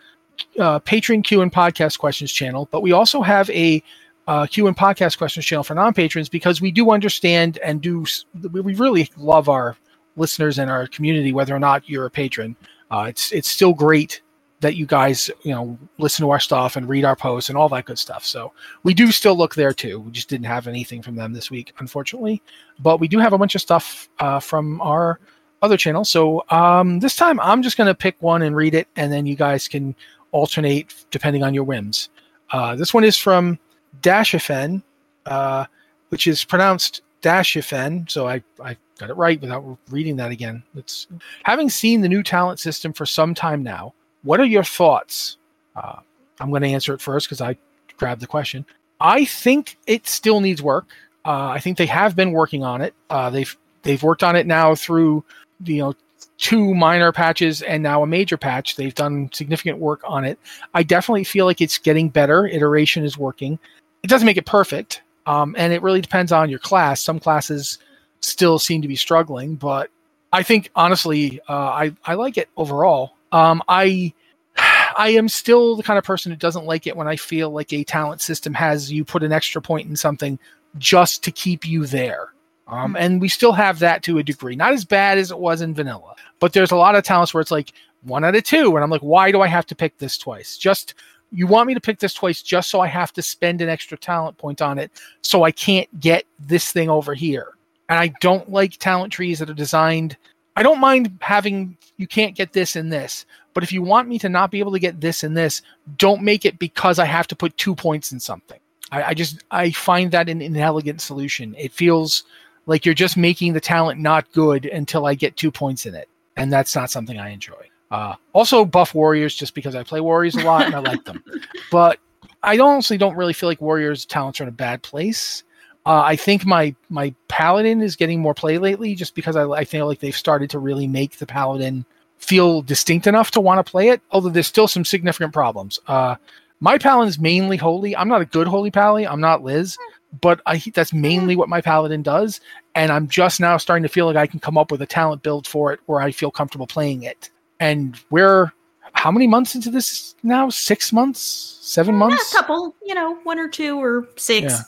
uh, patron Q and podcast questions channel. But we also have a uh, Q and podcast questions channel for non patrons because we do understand and do we really love our listeners and our community, whether or not you're a patron. Uh, it's it's still great that you guys you know listen to our stuff and read our posts and all that good stuff. So we do still look there too. We just didn't have anything from them this week, unfortunately, but we do have a bunch of stuff uh, from our other channel. So um, this time I'm just going to pick one and read it, and then you guys can alternate depending on your whims. Uh, this one is from Dashifen, uh, which is pronounced Dashifen. So I, I got it right without reading that again. It's having seen the new talent system for some time now. What are your thoughts? Uh, I'm going to answer it first because I grabbed the question. I think it still needs work. Uh, I think they have been working on it. Uh, they've they've worked on it now through you know two minor patches and now a major patch. They've done significant work on it. I definitely feel like it's getting better. Iteration is working. It doesn't make it perfect, um, and it really depends on your class. Some classes still seem to be struggling, but I think honestly, uh, I I like it overall. Um, I I am still the kind of person who doesn't like it when I feel like a talent system has you put an extra point in something just to keep you there. Um, and we still have that to a degree, not as bad as it was in vanilla, but there's a lot of talents where it's like one out of two, and I'm like, why do I have to pick this twice? Just you want me to pick this twice just so I have to spend an extra talent point on it, so I can't get this thing over here. And I don't like talent trees that are designed. I don't mind having you can't get this and this, but if you want me to not be able to get this and this, don't make it because I have to put two points in something. I, I just I find that an inelegant solution. It feels like you're just making the talent not good until I get two points in it, and that's not something I enjoy. Uh, also, buff warriors just because I play warriors a lot and I like them, (laughs) but I honestly don't really feel like warriors talents are in a bad place. Uh, I think my my paladin is getting more play lately, just because I, I feel like they've started to really make the paladin feel distinct enough to want to play it. Although there's still some significant problems. Uh, my paladin is mainly holy. I'm not a good holy paladin. I'm not Liz, but I, that's mainly what my paladin does. And I'm just now starting to feel like I can come up with a talent build for it where I feel comfortable playing it. And we're how many months into this now? Six months? Seven months? Yeah, a couple, you know, one or two or six. Yeah.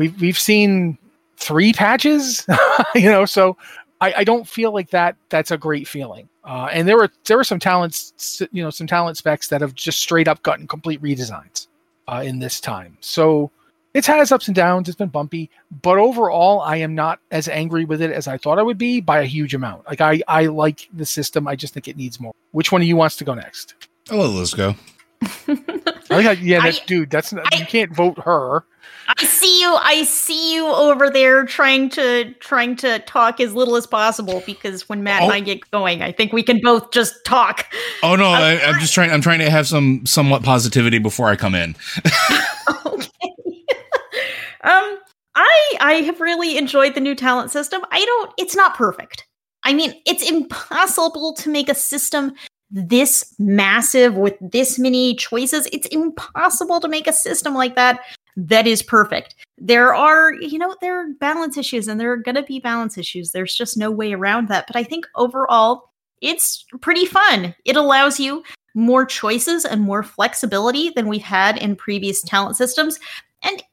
We've we've seen three patches, (laughs) you know, so I, I don't feel like that that's a great feeling. Uh, and there were there were some talents, you know, some talent specs that have just straight up gotten complete redesigns uh, in this time. So it's had its ups and downs. It's been bumpy, but overall, I am not as angry with it as I thought I would be by a huge amount. Like I, I like the system. I just think it needs more. Which one of you wants to go next? Oh, let's go. I yeah, that, I- dude. That's not, I- you can't vote her. I see you. I see you over there trying to trying to talk as little as possible because when Matt and Oh. I get going, I think we can both just talk. Oh no, I, I'm just trying. I'm trying to have some somewhat positivity before I come in. (laughs) (laughs) okay. (laughs) um, I I have really enjoyed the new talent system. I don't. It's not perfect. I mean, it's impossible to make a system this massive with this many choices. It's impossible to make a system like that that is perfect. There are, you know, there are balance issues and there are going to be balance issues. There's just no way around that. But I think overall, it's pretty fun. It allows you more choices and more flexibility than we've had in previous talent systems.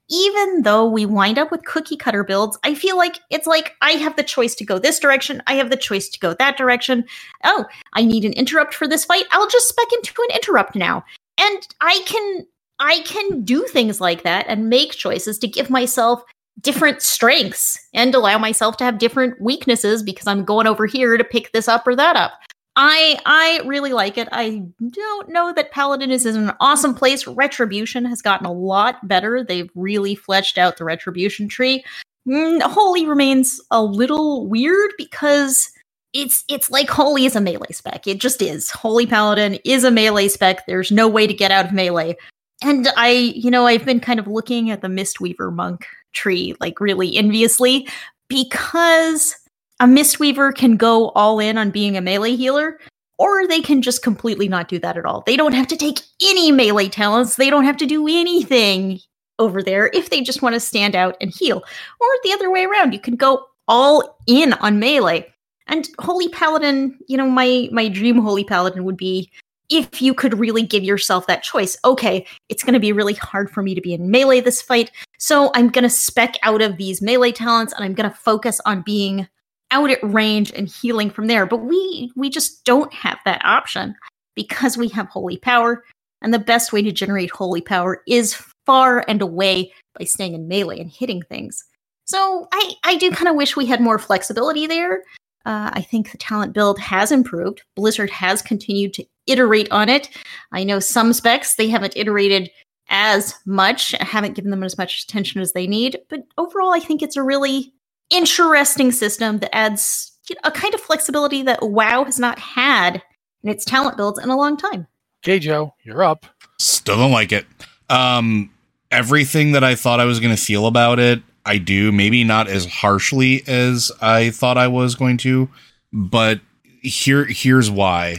Even though we wind up with cookie cutter builds, I feel like it's like I have the choice to go this direction, I have the choice to go that direction. Oh, I need an interrupt for this fight. I'll just spec into an interrupt now. And I can I can do things like that and make choices to give myself different strengths and allow myself to have different weaknesses because I'm going over here to pick this up or that up. I I really like it. I don't know that Paladin is in an awesome place. Retribution has gotten a lot better. They've really fleshed out the Retribution tree. Mm, Holy remains a little weird because it's it's like Holy is a melee spec. It just is. Holy Paladin is a melee spec. There's no way to get out of melee. And I, you know, I've been kind of looking at the Mistweaver monk tree like really enviously because a Mistweaver can go all in on being a melee healer, or they can just completely not do that at all. They don't have to take any melee talents, they don't have to do anything over there if they just want to stand out and heal. Or the other way around, you can go all in on melee. And Holy Paladin, you know, my my dream Holy Paladin would be if you could really give yourself that choice. Okay, it's going to be really hard for me to be in melee this fight, so I'm going to spec out of these melee talents and I'm going to focus on being out at range and healing from there. But we we just don't have that option because we have holy power. And the best way to generate holy power is far and away by staying in melee and hitting things. So I, I do kind of wish we had more flexibility there. Uh, I think the talent build has improved. Blizzard has continued to iterate on it. I know some specs they haven't iterated as much, haven't given them as much attention as they need, but overall, I think it's a really interesting system that adds you know, a kind of flexibility that WoW has not had in its talent builds in a long time. Okay, Joe, you're up. Still don't like it. Um, everything that I thought I was going to feel about it, I do. Maybe not as harshly as I thought I was going to, but here here's why.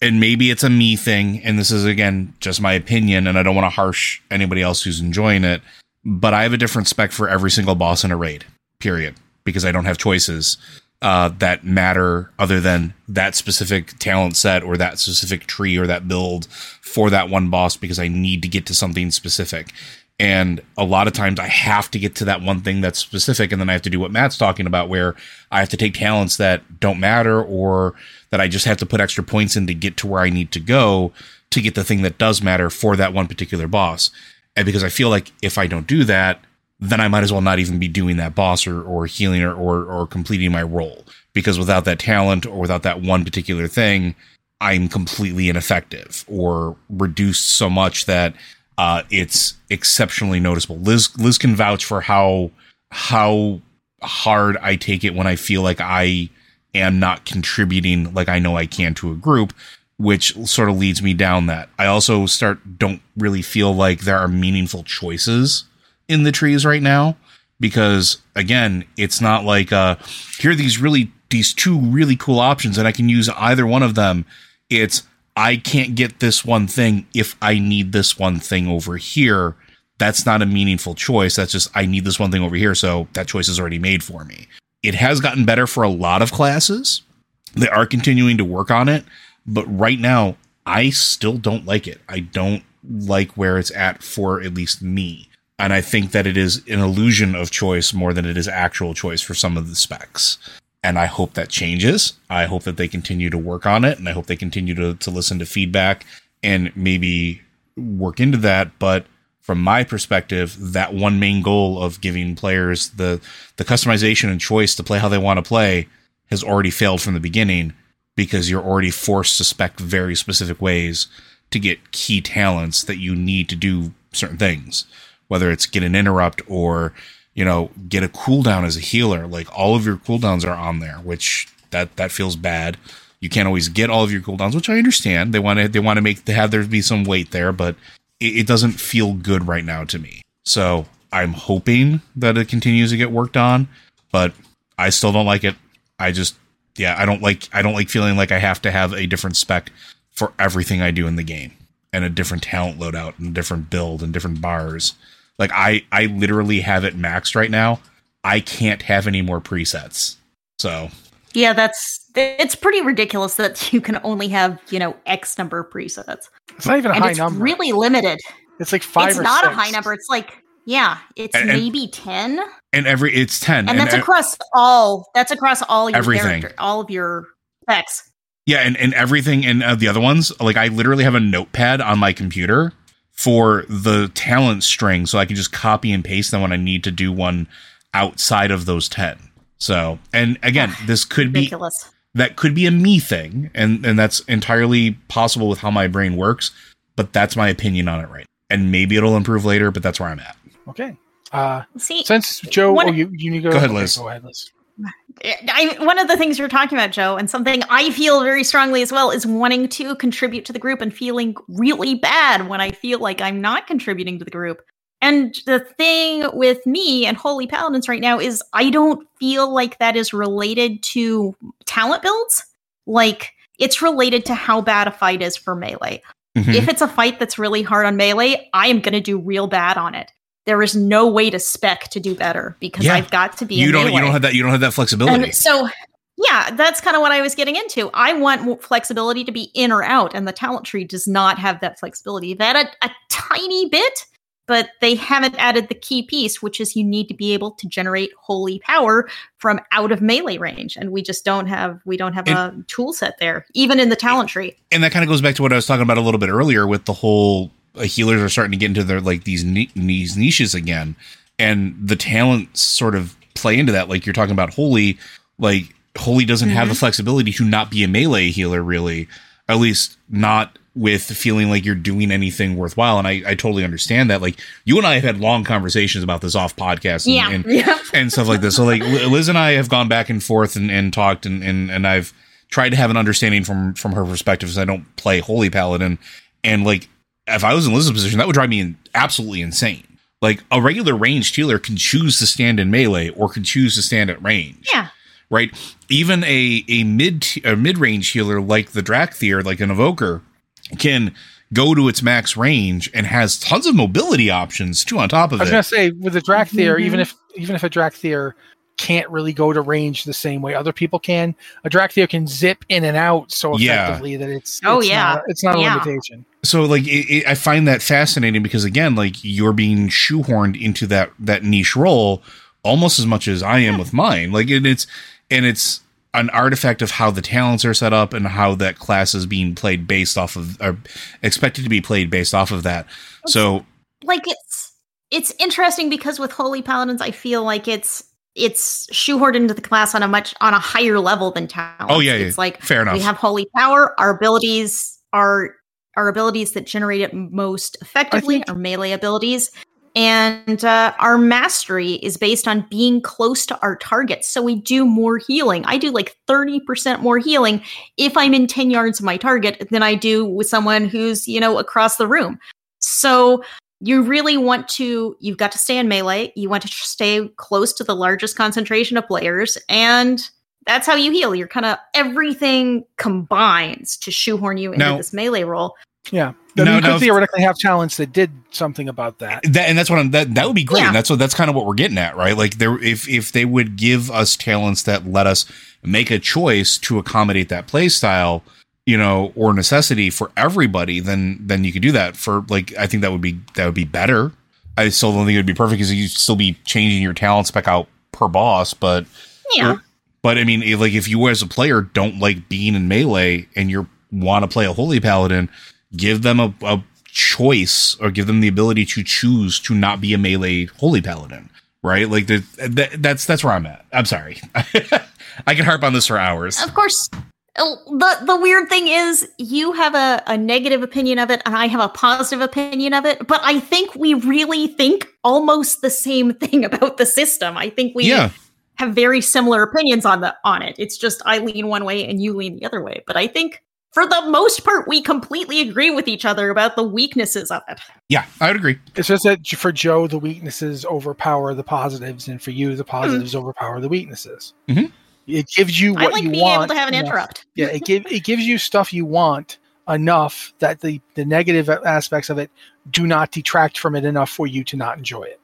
And maybe it's a me thing, and this is again just my opinion, and I don't want to harsh anybody else who's enjoying it. But I have a different spec for every single boss in a raid. Period. Because I don't have choices uh, that matter other than that specific talent set or that specific tree or that build for that one boss because I need to get to something specific. And a lot of times I have to get to that one thing that's specific. And then I have to do what Matt's talking about, where I have to take talents that don't matter or that I just have to put extra points in to get to where I need to go to get the thing that does matter for that one particular boss. And because I feel like if I don't do that, then I might as well not even be doing that boss or, or healing or, or, or completing my role. Because without that talent or without that one particular thing, I'm completely ineffective or reduced so much that uh, it's exceptionally noticeable. Liz Liz can vouch for how how hard I take it when I feel like I am not contributing like I know I can to a group, which sort of leads me down that. I also start don't really feel like there are meaningful choices in the trees right now because again, it's not like uh here are these really these two really cool options and I can use either one of them. It's I can't get this one thing if I need this one thing over here. That's not a meaningful choice. That's just I need this one thing over here, so that choice is already made for me. It has gotten better for a lot of classes. They are continuing to work on it, but right now I still don't like it. I don't like where it's at for at least me. And I think that it is an illusion of choice more than it is actual choice for some of the specs. And I hope that changes. I hope that they continue to work on it and I hope they continue to, to listen to feedback and maybe work into that. But from my perspective, that one main goal of giving players the, the customization and choice to play how they want to play has already failed from the beginning because you're already forced to spec very specific ways to get key talents that you need to do certain things whether it's get an interrupt or you know get a cooldown as a healer like all of your cooldowns are on there which that that feels bad. You can't always get all of your cooldowns which i understand. They want to they want to make to have there be some weight there but it, it doesn't feel good right now to me. So i'm hoping that it continues to get worked on but i still don't like it. I just yeah i don't like i don't like feeling like i have to have a different spec for everything i do in the game and a different talent loadout and different build and different bars like I I literally have it maxed right now. I can't have any more presets. So yeah, that's it's pretty ridiculous that (laughs) you can only have you know X number of presets. It's not even a and high it's number. really limited. It's like five. It's or not six. a high number. It's like yeah, it's And- and- maybe ten, and every it's ten and that's e- across all. That's across all your Everything. all of your specs. Yeah, and, and everything and uh, the other ones, like I literally have a notepad on my computer for the talent string, so I can just copy and paste them when I need to do one outside of those ten. So, and again, this could be Ridiculous. that could be a me thing, and and that's entirely possible with how my brain works. But that's my opinion on it right, and maybe it'll improve later. But that's where I'm at. Okay. Uh, See, since Joe, One- oh, you you need to go, Go ahead, okay, Liz. Go ahead, Liz. I, one of the things you're talking about, Joe, and something I feel very strongly as well, is wanting to contribute to the group and feeling really bad when I feel like I'm not contributing to the group. And the thing with me and Holy Paladins right now is I don't feel like that is related to talent builds. Like it's related to how bad a fight is for melee. Mhm. If it's a fight that's really hard on melee, I am going to do real bad on it. There is no way to spec to do better because Yeah. I've got to be you don't melee. you don't have that you don't have that flexibility. And so, yeah, that's kind of what I was getting into. I want flexibility to be in or out, and the talent tree does not have that flexibility. That a, a tiny bit, but they haven't added the key piece, which is you need to be able to generate holy power from out of melee range, and we just don't have we don't have a tool set there, even in the talent tree. and that kind of goes back to what I was talking about a little bit earlier with the whole Uh, healers are starting to get into their like these these niches again, and the talents sort of play into that. Like you're talking about holy, like holy doesn't have the mm-hmm. flexibility to not be a melee healer, really, at least not with feeling like you're doing anything worthwhile. And I, I totally understand that. Like you and I have had long conversations about this off podcast and, Yeah. and, (laughs) Yeah. and stuff like this. So like Liz and I have gone back and forth and, and talked and, and, and I've tried to have an understanding from, from her perspective because I don't play Holy Paladin. And like, if I was in Liz's position, that would drive me in, absolutely insane. Like a regular ranged healer can choose to stand in melee or can choose to stand at range Yeah. right? Even a a mid a mid range healer like the Dracthyr, like an evoker, can go to its max range and has tons of mobility options too. On top of it, I was it, gonna say with the Dracthyr, Mhm. even if even if a Dracthyr can't really go to range the same way other people can, a Dracthyr can zip in and out so Yeah. effectively that it's Oh, it's yeah. not, it's not a Yeah. limitation. so like it, it, I find that fascinating because again, like you're being shoehorned into that that niche role almost as much as I am with mine. Like and it's and it's an artifact of how the talents are set up and how that class is being played based off of or expected to be played based off of that. So like it's it's interesting because with holy paladins i feel like it's it's shoehorned into the class on a much on a higher level than talents. Oh, yeah, it's yeah. like Fair enough. we have holy power our abilities are our abilities that generate it most effectively think- are melee abilities and uh, our mastery is based on being close to our targets so we do more healing i do like 30% more healing if i'm in 10 yards of my target than i do with someone who's you know across the room so you really want to you've got to stay in melee you want to stay close to the largest concentration of players and that's how you heal you're kind of everything combines to shoehorn you into Now- this melee role Yeah, No, you could no, theoretically have talents that did something about that. that and that's what I'm that that would be great. Yeah. And that's what that's kind of what we're getting at, right? Like there if if they would give us talents that let us make a choice to accommodate that play style, you know, or necessity for everybody, then then you could do that. For like I think that would be that would be better. I still don't think it would be perfect because you'd still be changing your talent spec out per boss, but yeah but I mean, if, like if you as a player don't like being in melee and you want to play a holy paladin, give them a, a choice or give them the ability to choose to not be a melee holy paladin, right? Like that, that's that's where I'm at. I'm sorry, (laughs) I can harp on this for hours. of course the the weird thing is you have a, a negative opinion of it and i have a positive opinion of it but i think we really think almost the same (laughs) thing about the system i think we Yeah, have very similar opinions on the on it. It's just I lean one way and you lean the other way. But I think for the most part we completely agree with each other about the weaknesses of it. yeah, I would agree. It's just that for Joe, the weaknesses overpower the positives, and for you, the positives overpower the weaknesses. Mhm. It gives you I what like you being want. able to have an enough- interrupt. Yeah, it give it gives you stuff you want enough that the the negative aspects of it do not detract from it enough for you to not enjoy it.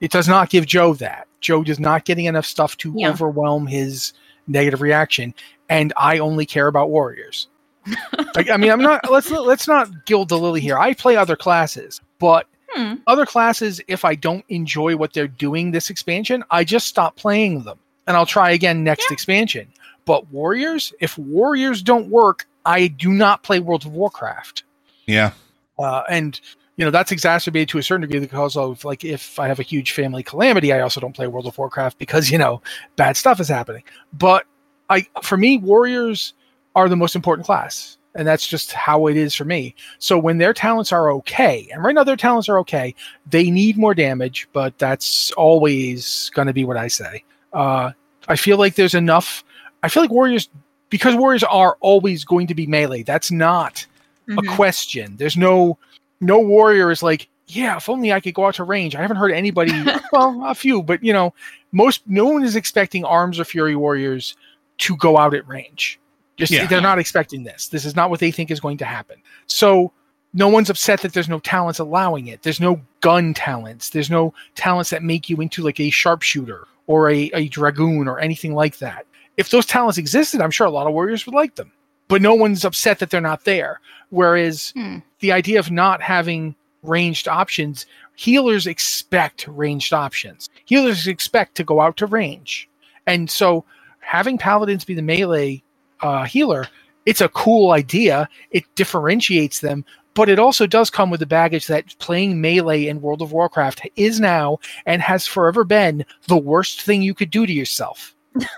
It does not give Joe that. Joe is not getting enough stuff to Yeah. overwhelm his negative reaction, and I only care about warriors. (laughs) like, I mean, I'm not. Let's let's not gild the lily here. I play other classes, but Hmm. other classes, if I don't enjoy what they're doing this expansion, I just stop playing them and I'll try again next expansion. But Warriors, if Warriors don't work, I do not play World of Warcraft. Yeah, Uh, and you know that's exacerbated to a certain degree because of like if I have a huge family calamity, I also don't play World of Warcraft because you know bad stuff is happening. But I, for me, Warriors are the most important class, and that's just how it is for me. So when their talents are okay, and right now their talents are okay, they need more damage, but that's always going to be what I say. Uh, I feel like there's enough. I feel like Warriors, because Warriors are always going to be melee. That's not Mhm. a question. There's no no warrior is like, yeah, if only I could go out to range. I haven't heard anybody, (laughs) well, a few, but you know, most no one is expecting arms or fury warriors to go out at range. Just Yeah. they're not expecting this. This is not what they think is going to happen. So no one's upset that there's no talents allowing it. There's no gun talents. There's no talents that make you into like a sharpshooter or a, a dragoon or anything like that. If those talents existed, I'm sure a lot of warriors would like them. But no one's upset that they're not there. Whereas Hmm. the idea of not having ranged options healers expect ranged options. Healers expect to go out to range. And so having paladins be the melee uh, healer, it's a cool idea. It differentiates them, but it also does come with the baggage that playing melee in World of Warcraft is now and has forever been the worst thing you could do to yourself.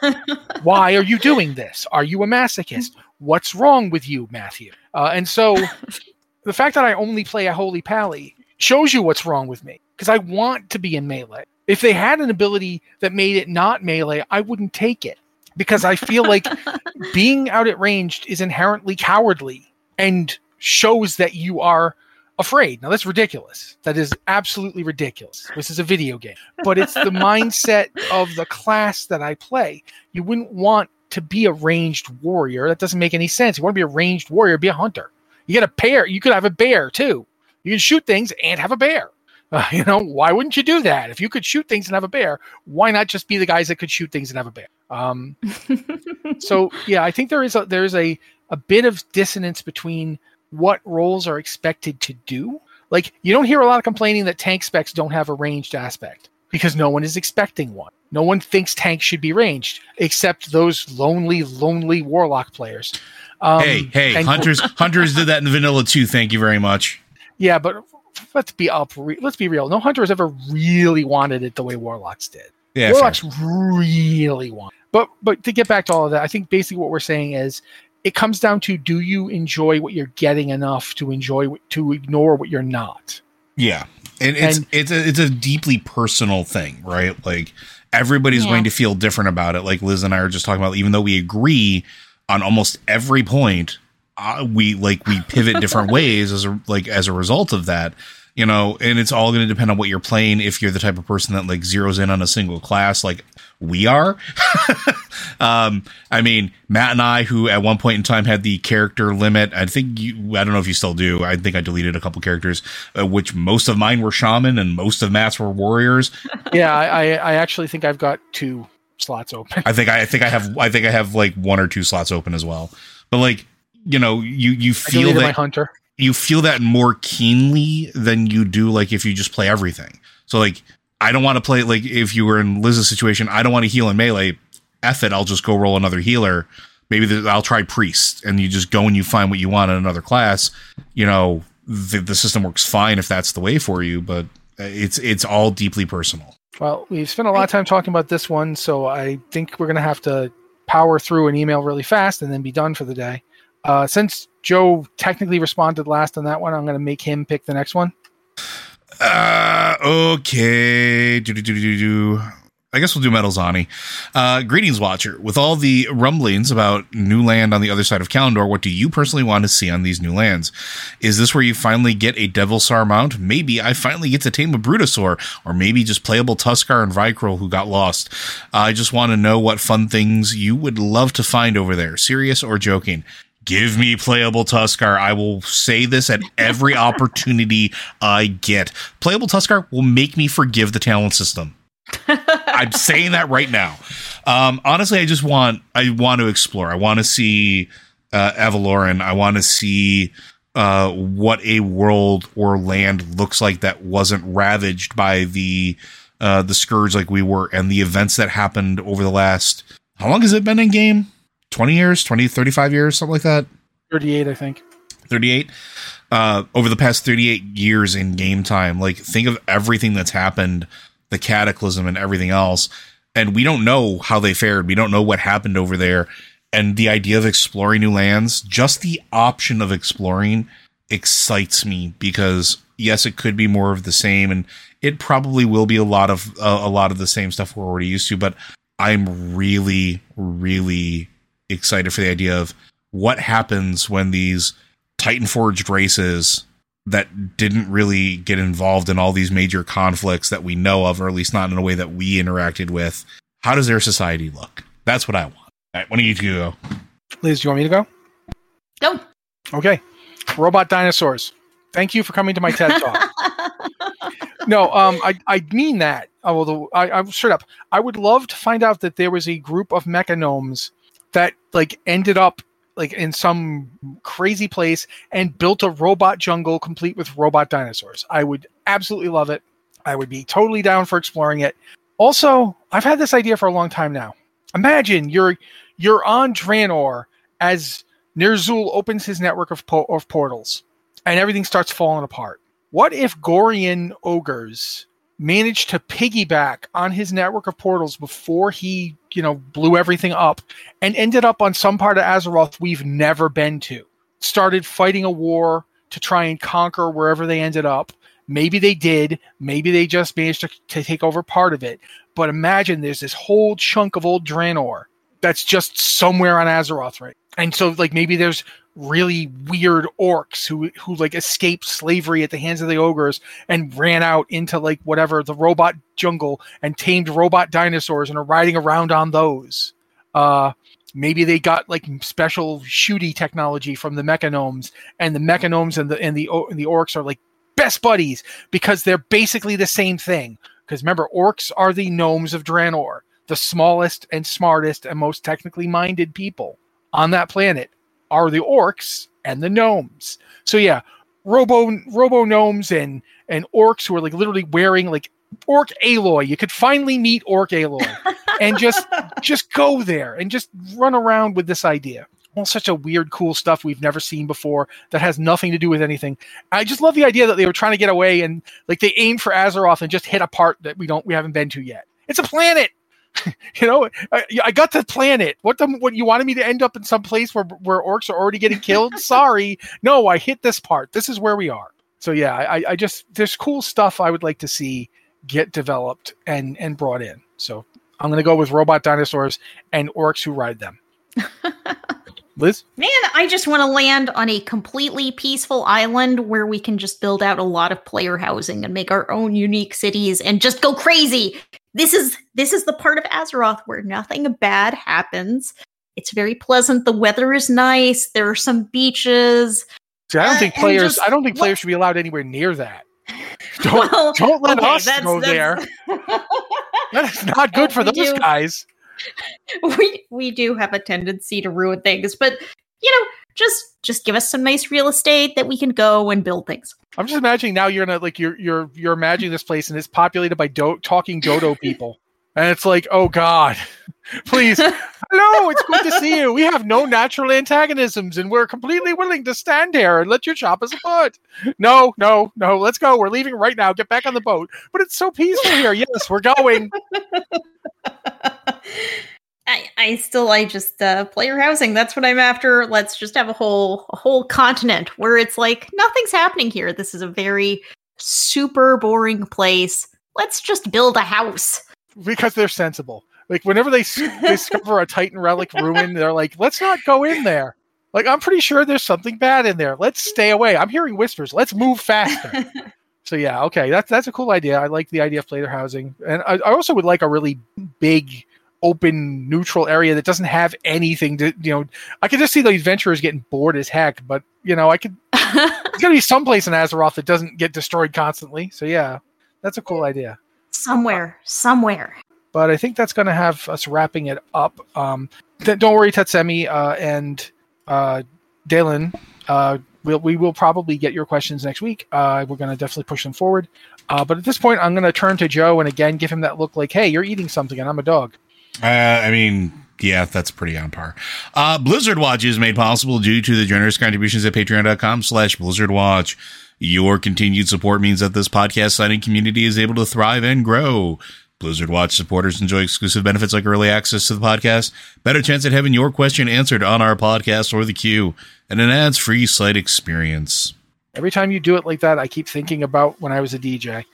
(laughs) Why are you doing this? Are you a masochist? What's wrong with you, Matthew? Uh, and so the fact that I only play a Holy Pally shows you what's wrong with me because I want to be in melee. If they had an ability that made it not melee, I wouldn't take it because I feel like (laughs) being out at ranged is inherently cowardly and shows that you are afraid. Now that's ridiculous. That is absolutely ridiculous. This is a video game, but it's the (laughs) mindset of the class that I play. You wouldn't want to be a ranged warrior. That doesn't make any sense. You want to be a ranged warrior, be a hunter. You get a pair. You could have a bear too. You can shoot things and have a bear. (laughs) Uh, you know, why wouldn't you do that? If you could shoot things and have a bear, why not just be the guys that could shoot things and have a bear? Um, (laughs) so yeah, I think there is a there is a a bit of dissonance between what roles are expected to do. Like you don't hear a lot of complaining that tank specs don't have a ranged aspect because no one is expecting one. No one thinks tanks should be ranged except those lonely, lonely warlock players. Um, hey, hey, and- hunters, (laughs) hunters did that in vanilla too. Thank you very much. Yeah, but let's be up. Re- let's be real. No hunter has ever really wanted it the way warlocks did. Yeah, fair. warlocks really want. But but to get back to all of that, I think basically what we're saying is it comes down to do you enjoy what you're getting enough to enjoy to ignore what you're not. Yeah, and it's And- it's a it's a deeply personal thing, right? Like everybody's Yeah. going to feel different about it. Like Liz and I are just talking about, even though we agree on almost every point, uh, we like we pivot different (laughs) ways as a like as a result of that. You know, and it's all going to depend on what you're playing. If you're the type of person that like zeroes in on a single class, like we are. (laughs) um, I mean, Matt and I, who at one point in time had the character limit, I think you, I don't know if you still do. I think I deleted a couple characters, uh, which most of mine were shaman and most of Matt's were warriors. (laughs) yeah, I, I actually think I've got two slots open. I think I, I think I have I think I have like one or two slots open as well. But like you know, you you feel that hunter. You feel that more keenly than you do like if you just play everything. So like I don't want to play like if you were in Liz's situation, I don't want to heal in melee. F it, I'll just go roll another healer. Maybe the, I'll try priest, and you just go and you find what you want in another class. You know, the, the system works fine if that's the way for you, but uh, it's it's all deeply personal. Well, we've spent a lot of time talking about this one, so I think we're going to have to power through an email really fast and then be done for the day. Uh, since Joe technically responded last on that one, I'm going to make him pick the next one. Uh, okay. Do, do, do, do, do. I guess we'll do Metal Zani. Uh, greetings, Watcher. With all the rumblings about new land on the other side of Kalimdor, what do you personally want to see on these new lands? Is this where you finally get a Devilsaur mount? Maybe I finally get to tame a Brutosaur, or maybe just playable Tuskarr and Vrykul who got lost. I just want to know what fun things you would love to find over there, serious or joking. Give me playable Tuskarr. I will say this at every (laughs) opportunity I get. Playable Tuskarr will make me forgive the talent system. (laughs) I'm saying that right now. Um, honestly, I just want I want to explore. I want to see uh, Avaloran. I want to see uh, what a world or land looks like that wasn't ravaged by the uh, the scourge like we were, and the events that happened over the last. How long has it been in game? 20 years, 20, 35 years, something like that. 38, I think. 38 uh over the past 38 years in game time like think of everything that's happened the cataclysm and everything else and we don't know how they fared we don't know what happened over there and the idea of exploring new lands just the option of exploring excites me because yes it could be more of the same and it probably will be a lot of uh, a lot of the same stuff we're already used to but i'm really really excited for the idea of what happens when these Titan forged races that didn't really get involved in all these major conflicts that we know of, or at least not in a way that we interacted with. How does their society look? That's what I want. All right, when do you two go? Liz, do you want me to go? Go. Okay. Robot dinosaurs. Thank you for coming to my TED Talk. (laughs) no, um, I, I mean that. Although I, I'm straight up, I would love to find out that there was a group of mechagnomes that like ended up like in some crazy place and built a robot jungle complete with robot dinosaurs. I would absolutely love it. I would be totally down for exploring it. Also, I've had this idea for a long time now. Imagine you're you're on Draenor as Ner'zhul opens his network of, po- of portals, and everything starts falling apart. What if Gorian ogres managed to piggyback on his network of portals before he, you know, blew everything up and ended up on some part of Azeroth we've never been to? Started fighting a war to try and conquer wherever they ended up. Maybe they did. Maybe they just managed to, to take over part of it. But imagine there's this whole chunk of old Draenor that's just somewhere on Azeroth, right? And so, like, maybe there's really weird orcs who who like escaped slavery at the hands of the ogres and ran out into like whatever the robot jungle and tamed robot dinosaurs and are riding around on those. Uh, maybe they got like special shooty technology from the mechagnomes, and the mechagnomes and the and the and the orcs are like best buddies because they're basically the same thing. Because remember, orcs are the gnomes of Draenor, the smallest and smartest and most technically minded people on that planet are the orcs and the gnomes. So yeah, robo robo gnomes and and orcs who are like literally wearing like orc Aloy. You could finally meet orc Aloy (laughs) and just just go there and just run around with this idea. All such a weird, cool stuff we've never seen before that has nothing to do with anything. I just love the idea that they were trying to get away and like they aimed for Azeroth and just hit a part that we don't we haven't been to yet. It's a planet. (laughs) you know, I, I, got the planet. What the what you wanted me to end up in some place where where orcs are already getting killed? (laughs) Sorry, no, I hit this part. This is where we are. So yeah, I, I just there's cool stuff I would like to see get developed and and brought in. So I'm gonna go with robot dinosaurs and orcs who ride them. (laughs) Liz? Man, I just want to land on a completely peaceful island where we can just build out a lot of player housing and make our own unique cities and just go crazy. This is this is the part of Azeroth where nothing bad happens. It's very pleasant. The weather is nice. There are some beaches. See, I don't uh, think players. Just, I don't think players should be allowed anywhere near that. (laughs) Don't well, don't let okay, us that's, go that's, there. (laughs) that is not good for those do, guys. (laughs) We we do have a tendency to ruin things, but you know, just just give us some nice real estate that we can go and build things. I'm just imagining now you're in a like you're you're you're imagining this place and it's populated by do- talking dodo (laughs) people. And it's like, oh God, (laughs) please. Hello, it's good to see you. We have no natural antagonisms and we're completely willing to stand here and let you chop us apart. No, no, no, let's go. We're leaving right now. Get back on the boat. But it's so peaceful here. Yes, we're going. (laughs) I, I still I just uh, player housing. That's what I'm after. Let's just have a whole a whole continent where it's like nothing's happening here. This is a very super boring place. Let's just build a house because they're sensible. Like whenever they (laughs) discover a Titan relic ruin, they're like, "Let's not go in there." Like I'm pretty sure there's something bad in there. Let's stay away. I'm hearing whispers. Let's move faster. (laughs) so yeah, okay, that's that's a cool idea. I like the idea of player housing, and I, I also would like a really big open neutral area that doesn't have anything to you know i could just see the adventurers getting bored as heck but you know i could (laughs) there's gonna be some place in azeroth that doesn't get destroyed constantly so yeah that's a cool idea. Somewhere somewhere. But i think that's gonna have us wrapping it up. Um th- don't worry tatsemi uh, and uh dalen uh we'll, we will probably get your questions next week. Uh we're gonna definitely push them forward. Uh, but at this point, I'm going to turn to Joe and again give him that look like, hey, you're eating something and I'm a dog. Uh, I mean, yeah, that's pretty on par. Uh, Blizzard Watch is made possible due to the generous contributions at patreon.com slash Blizzard Watch. Your continued support means that this podcast signing community is able to thrive and grow. Blizzard Watch supporters enjoy exclusive benefits like early access to the podcast, better chance at having your question answered on our podcast or the queue, and an ads free site experience. Every time you do it like that, I keep thinking about when I was a DJ.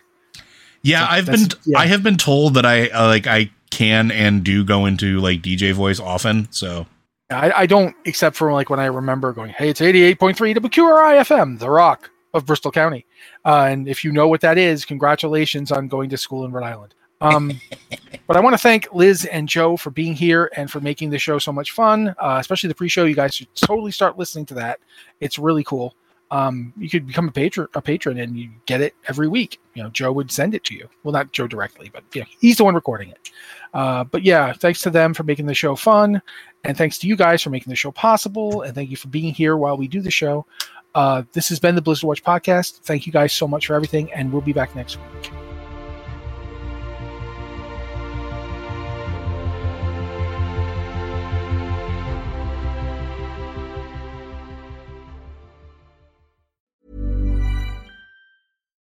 Yeah, so I've been yeah. I have been told that I uh, like I can and do go into like DJ voice often. So I, I don't, except for like when I remember going, "Hey, it's eighty eight point three WQRI FM, the Rock of Bristol County." Uh, and if you know what that is, congratulations on going to school in Rhode Island. Um, (laughs) but I want to thank Liz and Joe for being here and for making the show so much fun, uh, especially the pre-show. You guys should totally start listening to that. It's really cool um, you could become a patron, a patron, and you get it every week. You know, Joe would send it to you. Well, not Joe directly, but yeah, he's the one recording it. Uh, but yeah, thanks to them for making the show fun, and thanks to you guys for making the show possible, and thank you for being here while we do the show. Uh, this has been the Blizzard Watch podcast. Thank you guys so much for everything, and we'll be back next week.